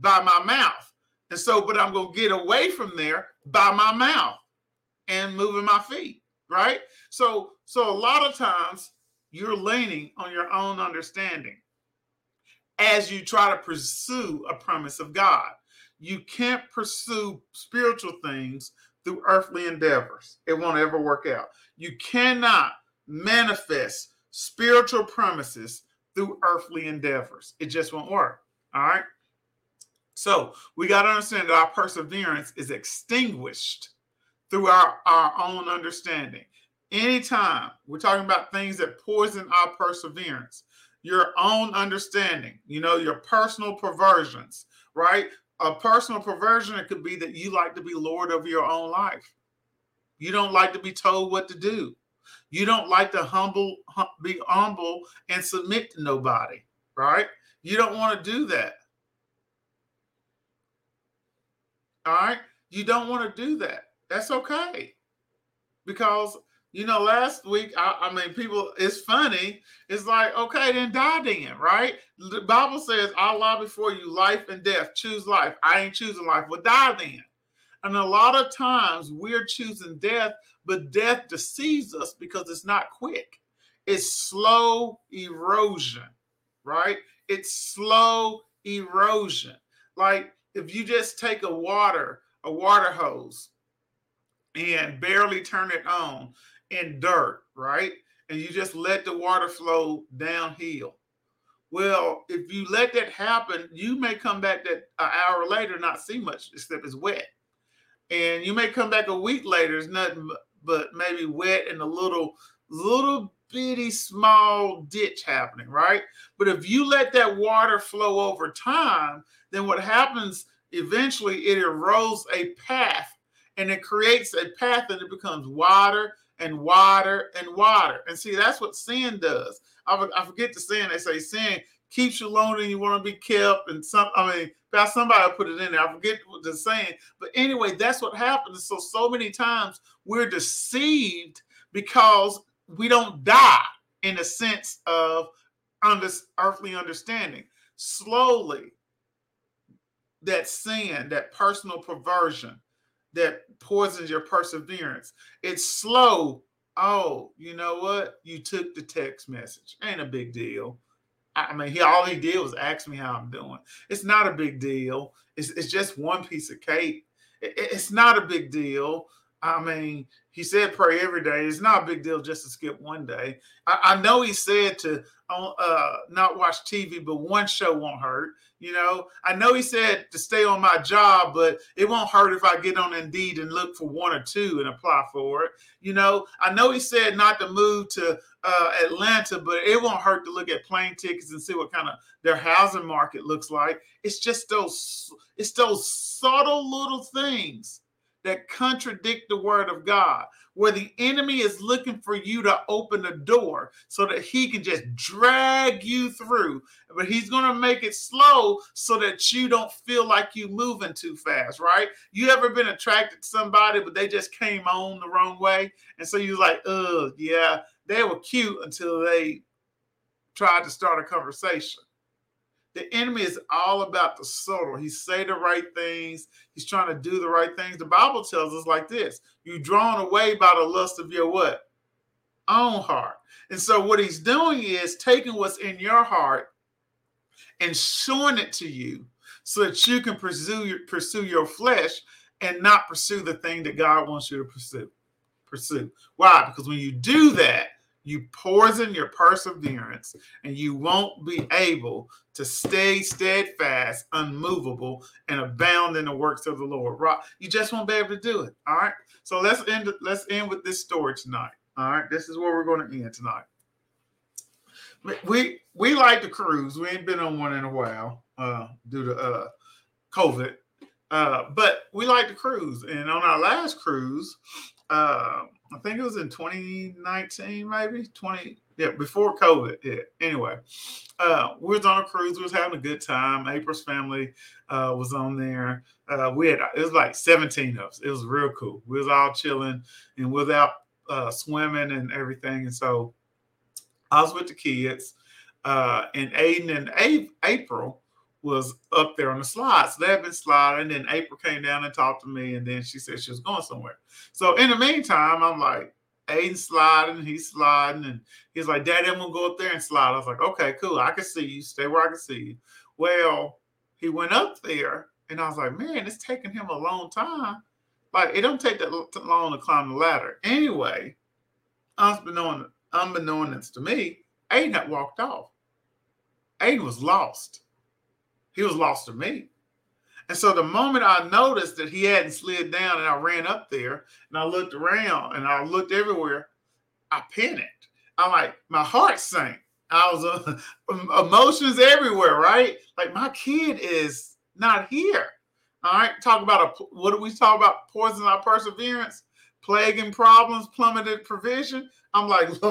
by my mouth. And so, but I'm going to get away from there by my mouth and moving my feet. Right? So, so a lot of times you're leaning on your own understanding as you try to pursue a promise of God. You can't pursue spiritual things through earthly endeavors. It won't ever work out. You cannot manifest spiritual promises through earthly endeavors. It just won't work. All right. So we got to understand that our perseverance is extinguished through our, our own understanding. Anytime we're talking about things that poison our perseverance, your own understanding, you know, your personal perversions, right? a personal perversion it could be that you like to be lord of your own life. You don't like to be told what to do. You don't like to humble be humble and submit to nobody right? You don't want to do that. All right? You don't want to do that. That's okay. Because you know, last week, I, I, mean, people, it's funny. It's like, okay, then die then, right? The Bible says, I'll lie before you life and death. Choose life. I ain't choosing life. Well, die then. And a lot of times we're choosing death, but death deceives us because it's not quick. It's slow erosion, right? It's slow erosion. Like if you just take a water, a water hose, and barely turn it on, in dirt, right? And you just let the water flow downhill. Well, if you let that happen, you may come back that an hour later not see much except it's wet. And you may come back a week later, it's nothing but maybe wet and a little little bitty small ditch happening, right? But if you let that water flow over time, then what happens eventually it erodes a path and it creates a path and it becomes wider and water and water. And see, that's what sin does. I, forget the saying. They say sin keeps you lonely you want to be kept. And some, I mean, somebody put it in there. I forget what the saying. But anyway, that's what happens. So, so many times we're deceived because we don't die in the sense of under, earthly understanding. Slowly, that sin, that personal perversion, that poisons your perseverance. It's slow. Oh, you know what? You took the text message. Ain't a big deal. I mean, he all he did was ask me how I'm doing. It's not a big deal. It's, it's just one piece of cake. It, it's not a big deal. I mean, he said pray every day. It's not a big deal just to skip one day. I, I know he said to uh, not watch TV, but one show won't hurt. You know, I know he said to stay on my job, but it won't hurt if I get on Indeed and look for one or two and apply for it. You know, I know he said not to move to uh, Atlanta, but it won't hurt to look at plane tickets and see what kind of their housing market looks like. It's just those, it's those subtle little things that contradict the word of God, where the enemy is looking for you to open the door so that he can just drag you through. But he's going to make it slow so that you don't feel like you moving too fast, right? You ever been attracted to somebody, but they just came on the wrong way? And so you're like, oh, yeah, they were cute until they tried to start a conversation. The enemy is all about the subtle. He say the right things. He's trying to do the right things. The Bible tells us like this: you drawn away by the lust of your what? Own heart. And so what he's doing is taking what's in your heart and showing it to you so that you can pursue your, pursue your flesh and not pursue the thing that God wants you to pursue. Pursue. Why? Because when you do that, you poison your perseverance and you won't be able to stay steadfast, unmovable, and abound in the works of the Lord. Right? You just won't be able to do it. All right. So let's end let's end with this story tonight. All right. This is where we're going to end tonight. We we like to cruise. We ain't been on one in a while uh, due to uh, COVID. Uh, but we like to cruise. And on our last cruise, uh, I think it was in 2019, maybe 20, yeah, before COVID hit. Anyway, uh, we was on a cruise. We was having a good time. April's family uh, was on there. Uh, we had it was like 17 of us. It was real cool. We was all chilling and without uh, swimming and everything. And so I was with the kids, uh, and Aiden and A- April was up there on the slide. So they had been sliding. And then April came down and talked to me. And then she said she was going somewhere. So in the meantime, I'm like, Aiden sliding, he's sliding. And he's like, Daddy, I'm to go up there and slide. I was like, okay, cool. I can see you. Stay where I can see you. Well, he went up there. And I was like, man, it's taking him a long time. Like, it don't take that long to climb the ladder. Anyway, unbeknownst, unbeknownst to me, Aiden had walked off. Aiden was lost he was lost to me. And so the moment I noticed that he hadn't slid down and I ran up there and I looked around and I looked everywhere, I panicked. I'm like, my heart sank. I was uh, emotions everywhere, right? Like my kid is not here. All right. Talk about a what do we talk about? Poison our perseverance, plaguing problems, plummeted provision. I'm like,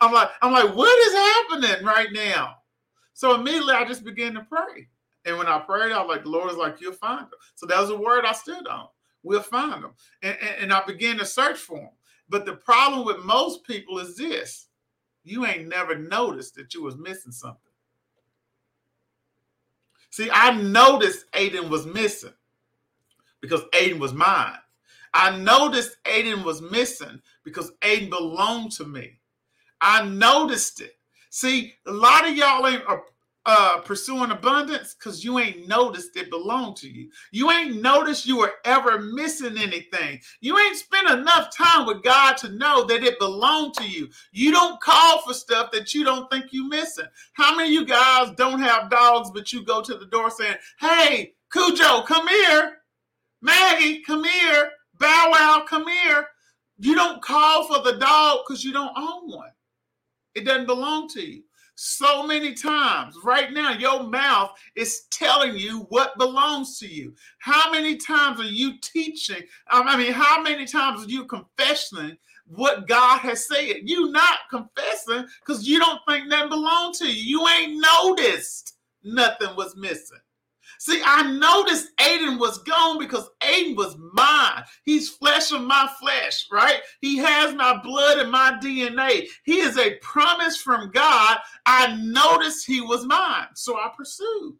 I'm like, I'm like, what is happening right now? So immediately I just began to pray. And when I prayed, I was like, the Lord is like, you'll find them. So that was a word I stood on. We'll find them. And, and, and I began to search for them. But the problem with most people is this you ain't never noticed that you was missing something. See, I noticed Aiden was missing because Aiden was mine. I noticed Aiden was missing because Aiden belonged to me. I noticed it. See, a lot of y'all ain't uh, pursuing abundance because you ain't noticed it belonged to you. You ain't noticed you were ever missing anything. You ain't spent enough time with God to know that it belonged to you. You don't call for stuff that you don't think you missing. How many you guys don't have dogs, but you go to the door saying, Hey, Cujo, come here. Maggie, come here. Bow Wow, come here. You don't call for the dog because you don't own one. It doesn't belong to you so many times. Right now, your mouth is telling you what belongs to you. How many times are you teaching? Um, I mean, how many times are you confessing what God has said? You not confessing because you don't think that belongs to you. You ain't noticed nothing was missing. See, I noticed Aiden was gone because Aiden was mine. He's flesh of my flesh, right? He has my blood and my DNA. He is a promise from God. I noticed he was mine. So I pursued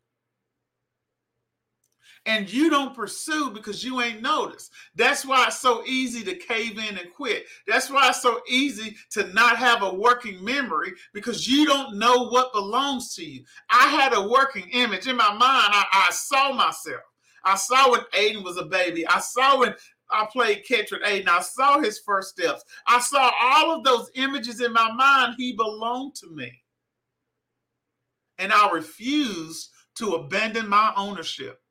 and you don't pursue because you ain't noticed. That's why it's so easy to cave in and quit. That's why it's so easy to not have a working memory because you don't know what belongs to you. I had a working image in my mind. I, I saw myself. I saw when Aiden was a baby. I saw when I played catch with Aiden. I saw his first steps. I saw all of those images in my mind. He belonged to me. And I refused to abandon my ownership.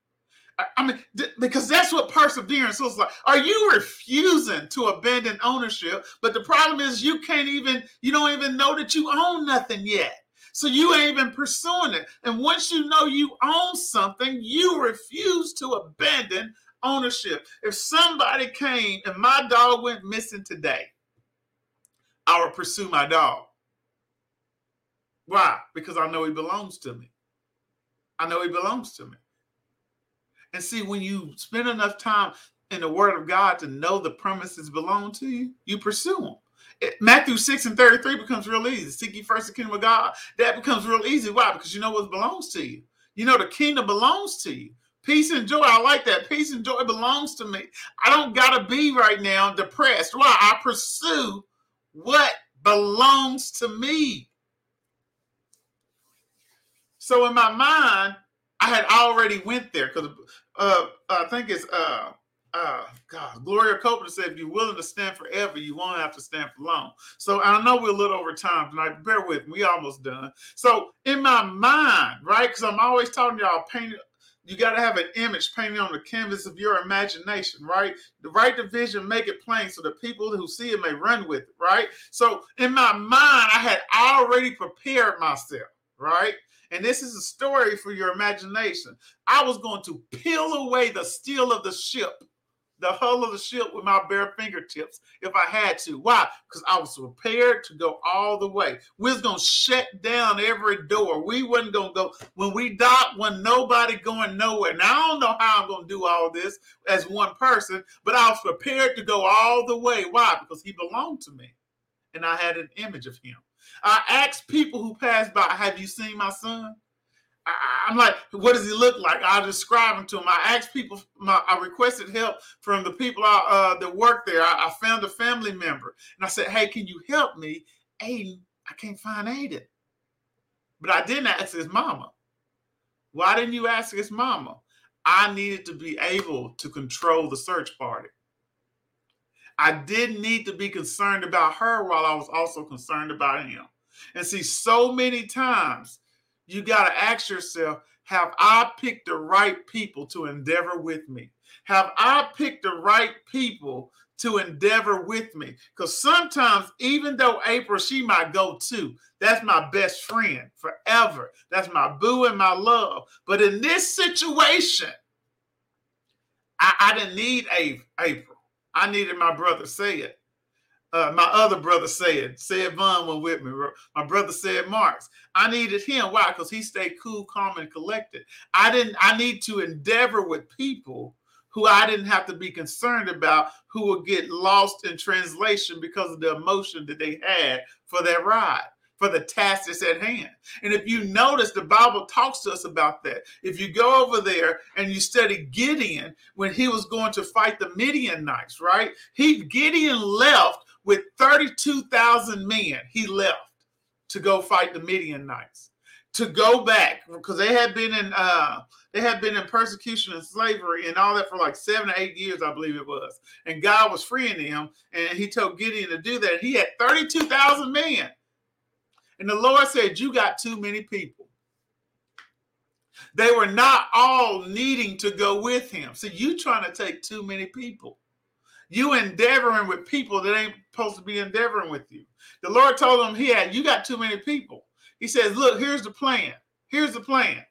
I mean, because that's what perseverance looks like. Are you refusing to abandon ownership? But the problem is, you can't even, you don't even know that you own nothing yet. So you ain't even pursuing it. And once you know you own something, you refuse to abandon ownership. If somebody came and my dog went missing today, I would pursue my dog. Why? Because I know he belongs to me. I know he belongs to me. And see, when you spend enough time in the Word of God to know the promises belong to you, you pursue them. It, Matthew 6 and 33 becomes real easy. Seek ye first the kingdom of God. That becomes real easy. Why? Because you know what belongs to you. You know the kingdom belongs to you. Peace and joy. I like that. Peace and joy belongs to me. I don't got to be right now depressed. Why? I pursue what belongs to me. So in my mind, I had already went there because uh, I think it's uh, uh, God, Gloria Copeland said, if you're willing to stand forever, you won't have to stand for long. So I know we're a little over time tonight. Bear with me. We almost done. So in my mind, right? Because I'm always talking y'all, painting. You got to have an image painted on the canvas of your imagination, right? The write the vision, make it plain so the people who see it may run with it, right? So in my mind, I had already prepared myself, right? And this is a story for your imagination. I was going to peel away the steel of the ship the hull of the ship with my bare fingertips if I had to. Why? Because I was prepared to go all the way. We was gonna shut down every door. We wasn't gonna go when we docked, when nobody going nowhere. Now I don't know how I'm gonna do all this as one person, but I was prepared to go all the way. Why? Because he belonged to me, and I had an image of him. I asked people who passed by, "Have you seen my son?" I, am like, what does he look like? I describe him to him. I asked people, my, I requested help from the people uh, that work there. I, I, found a family member and I said, hey, can you help me? Aiden, I can't find Aiden. But I didn't ask his mama. Why didn't you ask his mama? I needed to be able to control the search party. I didn't need to be concerned about her while I was also concerned about him. And see, so many times you got to ask yourself have I picked the right people to endeavor with me? Have I picked the right people to endeavor with me? Because sometimes, even though April, she my go to, that's my best friend forever. That's my boo and my love. But in this situation, I, I didn't need April. I needed my brother say it. Uh, my other brother said, said Vaughn went with me. My brother said Marks. I needed him. Why? Because he stayed cool, calm, and collected. I didn't, I need to endeavor with people who I didn't have to be concerned about who would get lost in translation because of the emotion that they had for that ride, for the task that's at hand. And if you notice, the Bible talks to us about that. If you go over there and you study Gideon when he was going to fight the Midianites, right? He Gideon left with 32,000 men, he left to go fight the Midianites, to go back because they had been in uh, they had been in persecution and slavery and all that for like seven or eight years, I believe it was. And God was freeing them, and He told Gideon to do that. He had 32,000 men, and the Lord said, "You got too many people." They were not all needing to go with him. So you trying to take too many people. You endeavoring with people that ain't supposed to be endeavoring with you. The Lord told him he had, you got too many people. He says, look, here's the plan. Here's the plan.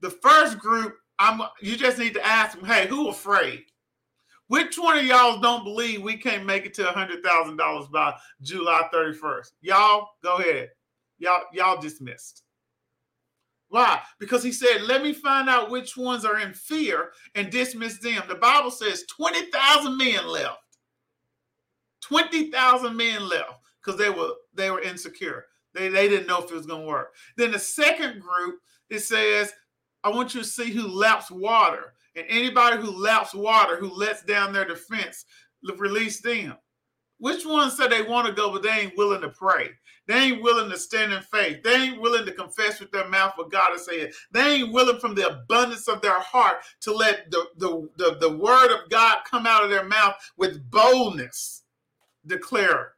The first group, I'm you just need to ask them, hey, who afraid? Which one of y'all don't believe we can't make it to a hundred thousand dollars by July 31st? Y'all go ahead. Y'all, y'all dismissed. Why? Because he said, Let me find out which ones are in fear and dismiss them. The Bible says 20,000 men left. 20,000 men left because they were they were insecure. They, they didn't know if it was going to work. Then the second group, it says, I want you to see who laps water. And anybody who laps water, who lets down their defense, release them. Which ones say they want to go, but they ain't willing to pray? They ain't willing to stand in faith. They ain't willing to confess with their mouth what God has said. They ain't willing from the abundance of their heart to let the, the, the, the word of God come out of their mouth with boldness, declare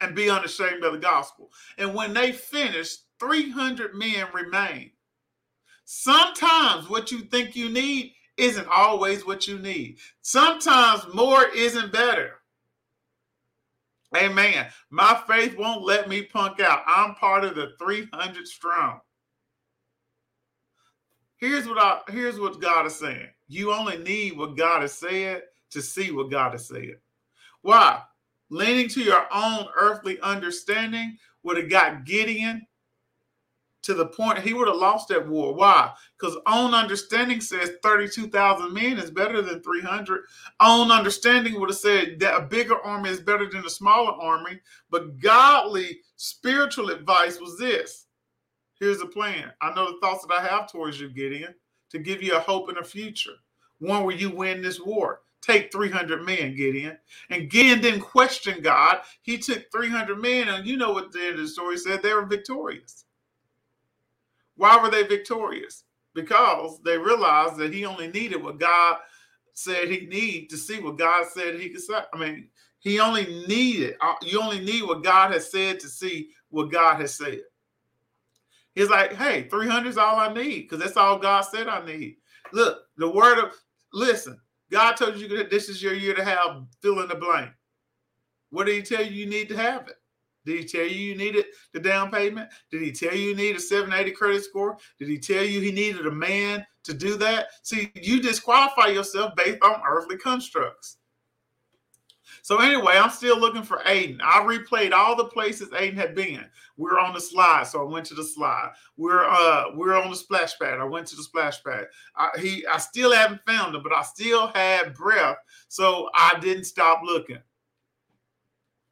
and be unashamed of the gospel. And when they finish, 300 men remain. Sometimes what you think you need isn't always what you need. Sometimes more isn't better. Amen. My faith won't let me punk out. I'm part of the 300 strong. Here's what I here's what God is saying. You only need what God has said to see what God has said. Why? Leaning to your own earthly understanding would have got Gideon to the point he would have lost that war. Why? Because own understanding says 32,000 men is better than 300. Own understanding would have said that a bigger army is better than a smaller army. But godly spiritual advice was this here's the plan. I know the thoughts that I have towards you, Gideon, to give you a hope and a future, one where you win this war. Take 300 men, Gideon. And Gideon didn't question God. He took 300 men, and you know what the end of the story said. They were victorious. Why were they victorious? Because they realized that he only needed what God said he need to see what God said he could say. I mean, he only needed, uh, you only need what God has said to see what God has said. He's like, hey, 300 is all I need because that's all God said I need. Look, the word of, listen, God told you this is your year to have fill in the blank. What did he tell you you need to have it? Did he tell you you needed the down payment? Did he tell you you need a 780 credit score? Did he tell you he needed a man to do that? See, you disqualify yourself based on earthly constructs. So anyway, I'm still looking for Aiden. I replayed all the places Aiden had been. We're on the slide, so I went to the slide. We're uh we're on the splash pad. I went to the splash pad. I, he I still haven't found him, but I still had breath, so I didn't stop looking.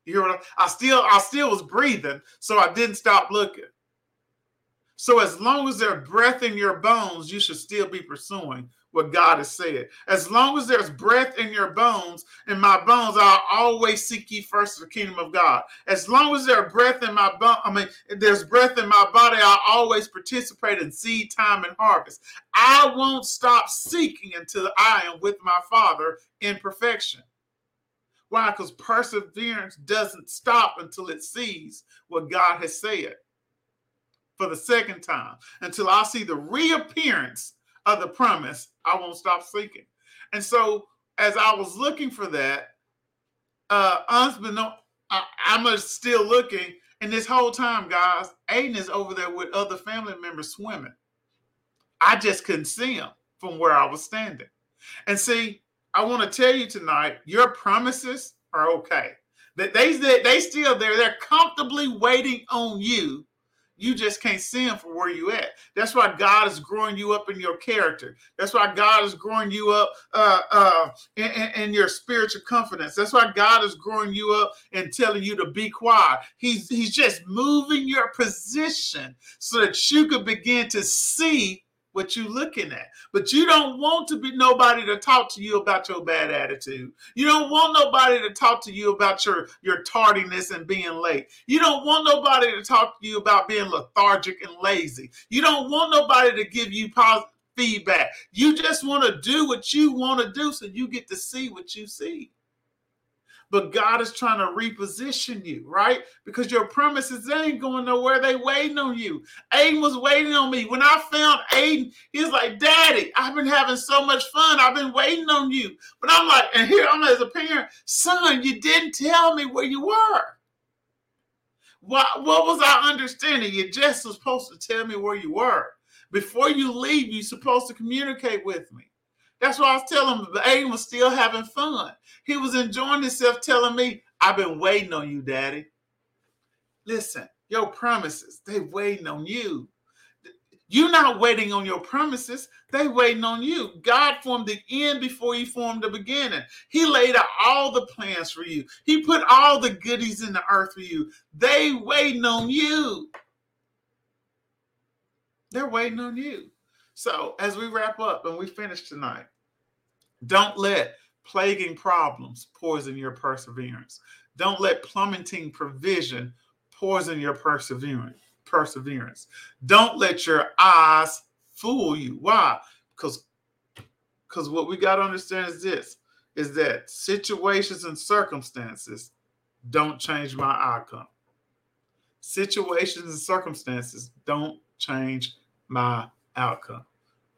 You hear what I, I still I still was breathing, so I didn't stop looking. So as long as there's breath in your bones, you should still be pursuing what God has said. As long as there's breath in your bones, in my bones, I'll always seek ye first the kingdom of God. As long as there's breath in my bone, I mean, there's breath in my body, I'll always participate in seed time and harvest. I won't stop seeking until I am with my Father in perfection. Why? Because perseverance doesn't stop until it sees what God has said for the second time. Until I see the reappearance of the promise, I won't stop seeking. And so, as I was looking for that, uh, I, I'm still looking. And this whole time, guys, Aiden is over there with other family members swimming. I just couldn't see him from where I was standing. And see, I want to tell you tonight, your promises are okay. That they, they they still there. They're comfortably waiting on you. You just can't see them from where you at. That's why God is growing you up in your character. That's why God is growing you up uh, uh, in, in, your spiritual confidence. That's why God is growing you up and telling you to be quiet. He's He's just moving your position so that you could begin to see what you're looking at. But you don't want to be nobody to talk to you about your bad attitude. You don't want nobody to talk to you about your, your tardiness and being late. You don't want nobody to talk to you about being lethargic and lazy. You don't want nobody to give you positive feedback. You just want to do what you want to do so you get to see what you see but God is trying to reposition you, right? Because your promises ain't going nowhere. They waiting on you. Aiden was waiting on me. When I found Aiden, he's like, Daddy, I've been having so much fun. I've been waiting on you. But I'm like, and here I'm as a parent, son, you didn't tell me where you were. What, what was I understanding? You're just supposed to tell me where you were. Before you leave, you're supposed to communicate with me. That's why I was telling him but Aiden was still having fun. He was enjoying himself telling me, I've been waiting on you, Daddy. Listen, your promises, they waiting on you. You're not waiting on your promises, they waiting on you. God formed the end before he formed the beginning. He laid out all the plans for you. He put all the goodies in the earth for you. They waiting on you. They're waiting on you. So, as we wrap up and we finish tonight, don't let plaguing problems poison your perseverance. Don't let plummeting provision poison your perseverance. Perseverance. Don't let your eyes fool you. Why? Because because what we got to understand is this is that situations and circumstances don't change my outcome. Situations and circumstances don't change my outcome.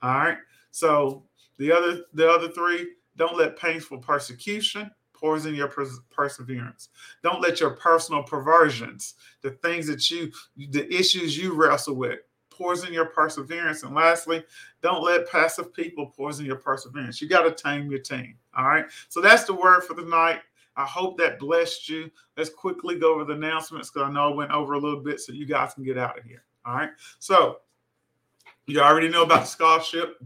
All right. So the other the other three, don't let painful persecution poison your pers- perseverance. Don't let your personal perversions, the things that you the issues you wrestle with, poison your perseverance. And lastly, don't let passive people poison your perseverance. You got to tame your team. All right. So that's the word for the night. I hope that blessed you. Let's quickly go over the announcements because I know I went over a little bit so you guys can get out of here. All right. So you already know about scholarship.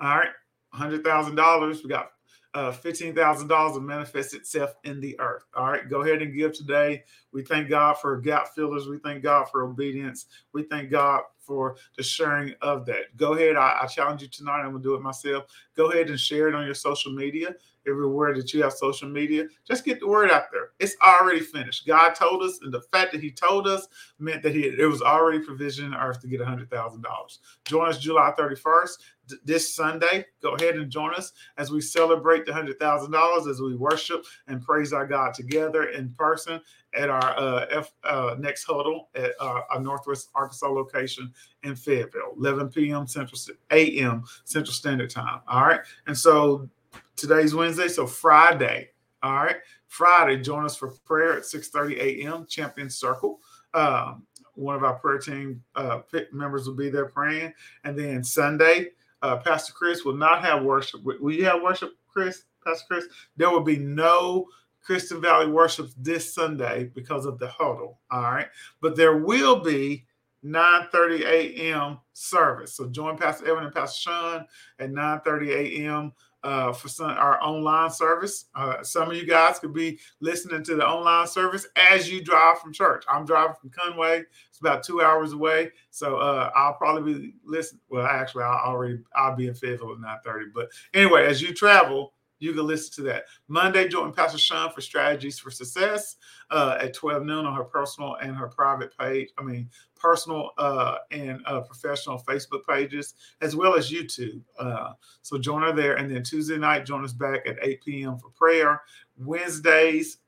All right, hundred thousand dollars. We got uh, fifteen thousand dollars to manifest itself in the earth. All right, go ahead and give today. We thank God for gap fillers. We thank God for obedience. We thank God for the sharing of that. Go ahead. I, I challenge you tonight. I'm gonna do it myself. Go ahead and share it on your social media. everywhere that you have social media. Just get the word out there. It's already finished. God told us, and the fact that He told us meant that He it was already provision in earth to get hundred thousand dollars. Join us July thirty first this Sunday. Go ahead and join us as we celebrate the hundred thousand dollars as we worship and praise our God together in person at our uh, F, uh, next huddle at uh, our Northwest Arkansas location in Fayetteville, 11 p.m. Central a.m. Central Standard Time. All right, and so today's Wednesday, so Friday. All right, Friday, join us for prayer at 6:30 a.m. Champion Circle. Um, one of our prayer team uh, members will be there praying, and then Sunday, uh, Pastor Chris will not have worship. Will you have worship, Chris? Pastor Chris? There will be no Christian Valley worships this Sunday because of the huddle. All right. But there will be 9:30 a.m. service. So join Pastor Evan and Pastor Sean at 9:30 a.m. Uh, for some, our online service. Uh, some of you guys could be listening to the online service as you drive from church. I'm driving from Conway. It's about two hours away, so uh, I'll probably be listening. Well, actually, I'll already I'll be in Fayetteville at 9:30. But anyway, as you travel, you can listen to that. Monday, join Pastor Sean for Strategies for Success uh, at 12 noon on her personal and her private page. I mean, personal uh, and uh, professional Facebook pages, as well as YouTube. Uh, so join her there. And then Tuesday night, join us back at 8 p.m. for prayer. Wednesdays,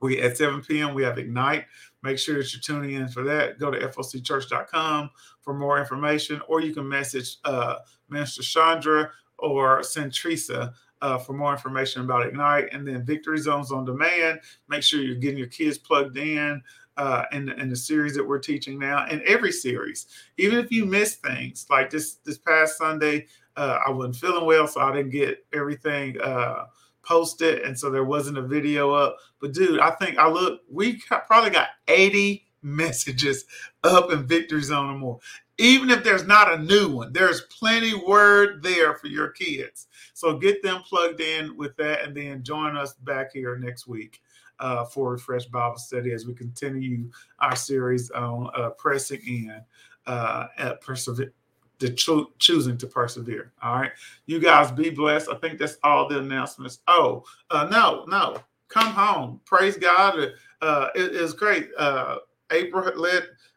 we at 7 p.m. we have Ignite. Make sure that you're tuning in for that. Go to focchurch.com for more information, or you can message uh, Minister Chandra or Centrisa uh, for more information about Ignite. And then Victory Zones on Demand. Make sure you're getting your kids plugged in uh, in, in the series that we're teaching now, and every series. Even if you miss things, like this this past Sunday, uh, I wasn't feeling well, so I didn't get everything uh, posted, and so there wasn't a video up. But dude, I think I look, we probably got 80 messages up in Victory Zone or more. Even if there's not a new one, there's plenty word there for your kids. So get them plugged in with that and then join us back here next week uh, for Refresh Bible Study as we continue our series on uh, pressing in uh, at persevere. The cho- choosing to persevere. All right, you guys be blessed. I think that's all the announcements. Oh, uh, no, no, come home. Praise God. Uh, it is great. Uh, April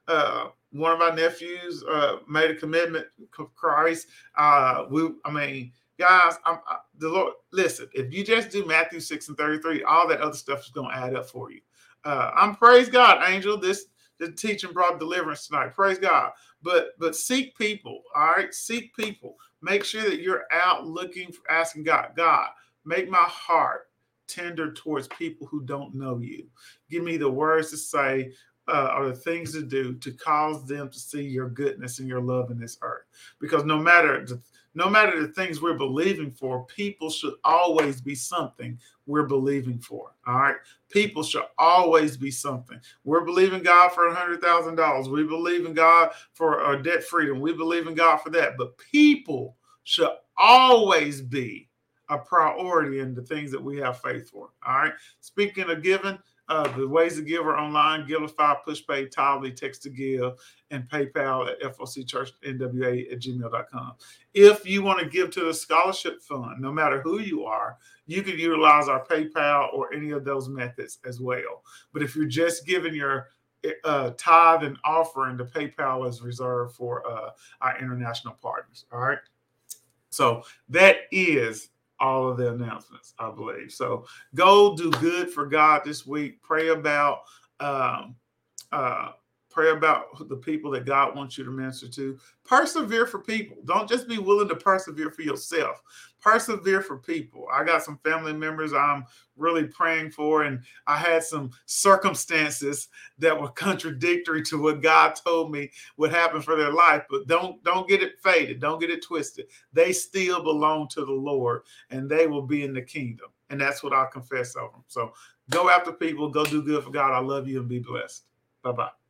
uh, one of my nephews uh, made a commitment to Christ. Uh, we, I mean, guys, I'm, I, the Lord. Listen, if you just do Matthew six and thirty three, all that other stuff is going to add up for you. Uh, I'm praise God, Angel. This the teaching brought deliverance tonight. Praise God. But but seek people. All right, seek people. Make sure that you're out looking for asking God. God, make my heart tender towards people who don't know you. Give me the words to say uh, or the things to do to cause them to see your goodness and your love in this earth. Because no matter the, no matter the things we're believing for, people should always be something we're believing for. All right. People should always be something. We're believing God for a hundred thousand dollars. We believe in God for our debt freedom. We believe in God for that. But people should always be a priority in the things that we have faith for. All right. Speaking of giving, uh, the ways to give are online, Givelify, PushPay, Tithely, Text to Give, and PayPal at FOCChurchNWA at gmail.com. If you want to give to the scholarship fund, no matter who you are, you can utilize our PayPal or any of those methods as well. But if you're just giving your uh, tithe and offering, the PayPal is reserved for uh, our international partners. All right. So that is all of the announcements, I believe. So go do good for God this week. Pray about um, uh, pray about the people that God wants you to minister to. Persevere for people. Don't just be willing to persevere for yourself. Persevere for people. I got some family members I'm really praying for, and I had some circumstances that were contradictory to what God told me would happen for their life. But don't don't get it faded. Don't get it twisted. They still belong to the Lord, and they will be in the kingdom. And that's what I confess of them. So go after people. Go do good for God. I love you and be blessed. Bye bye.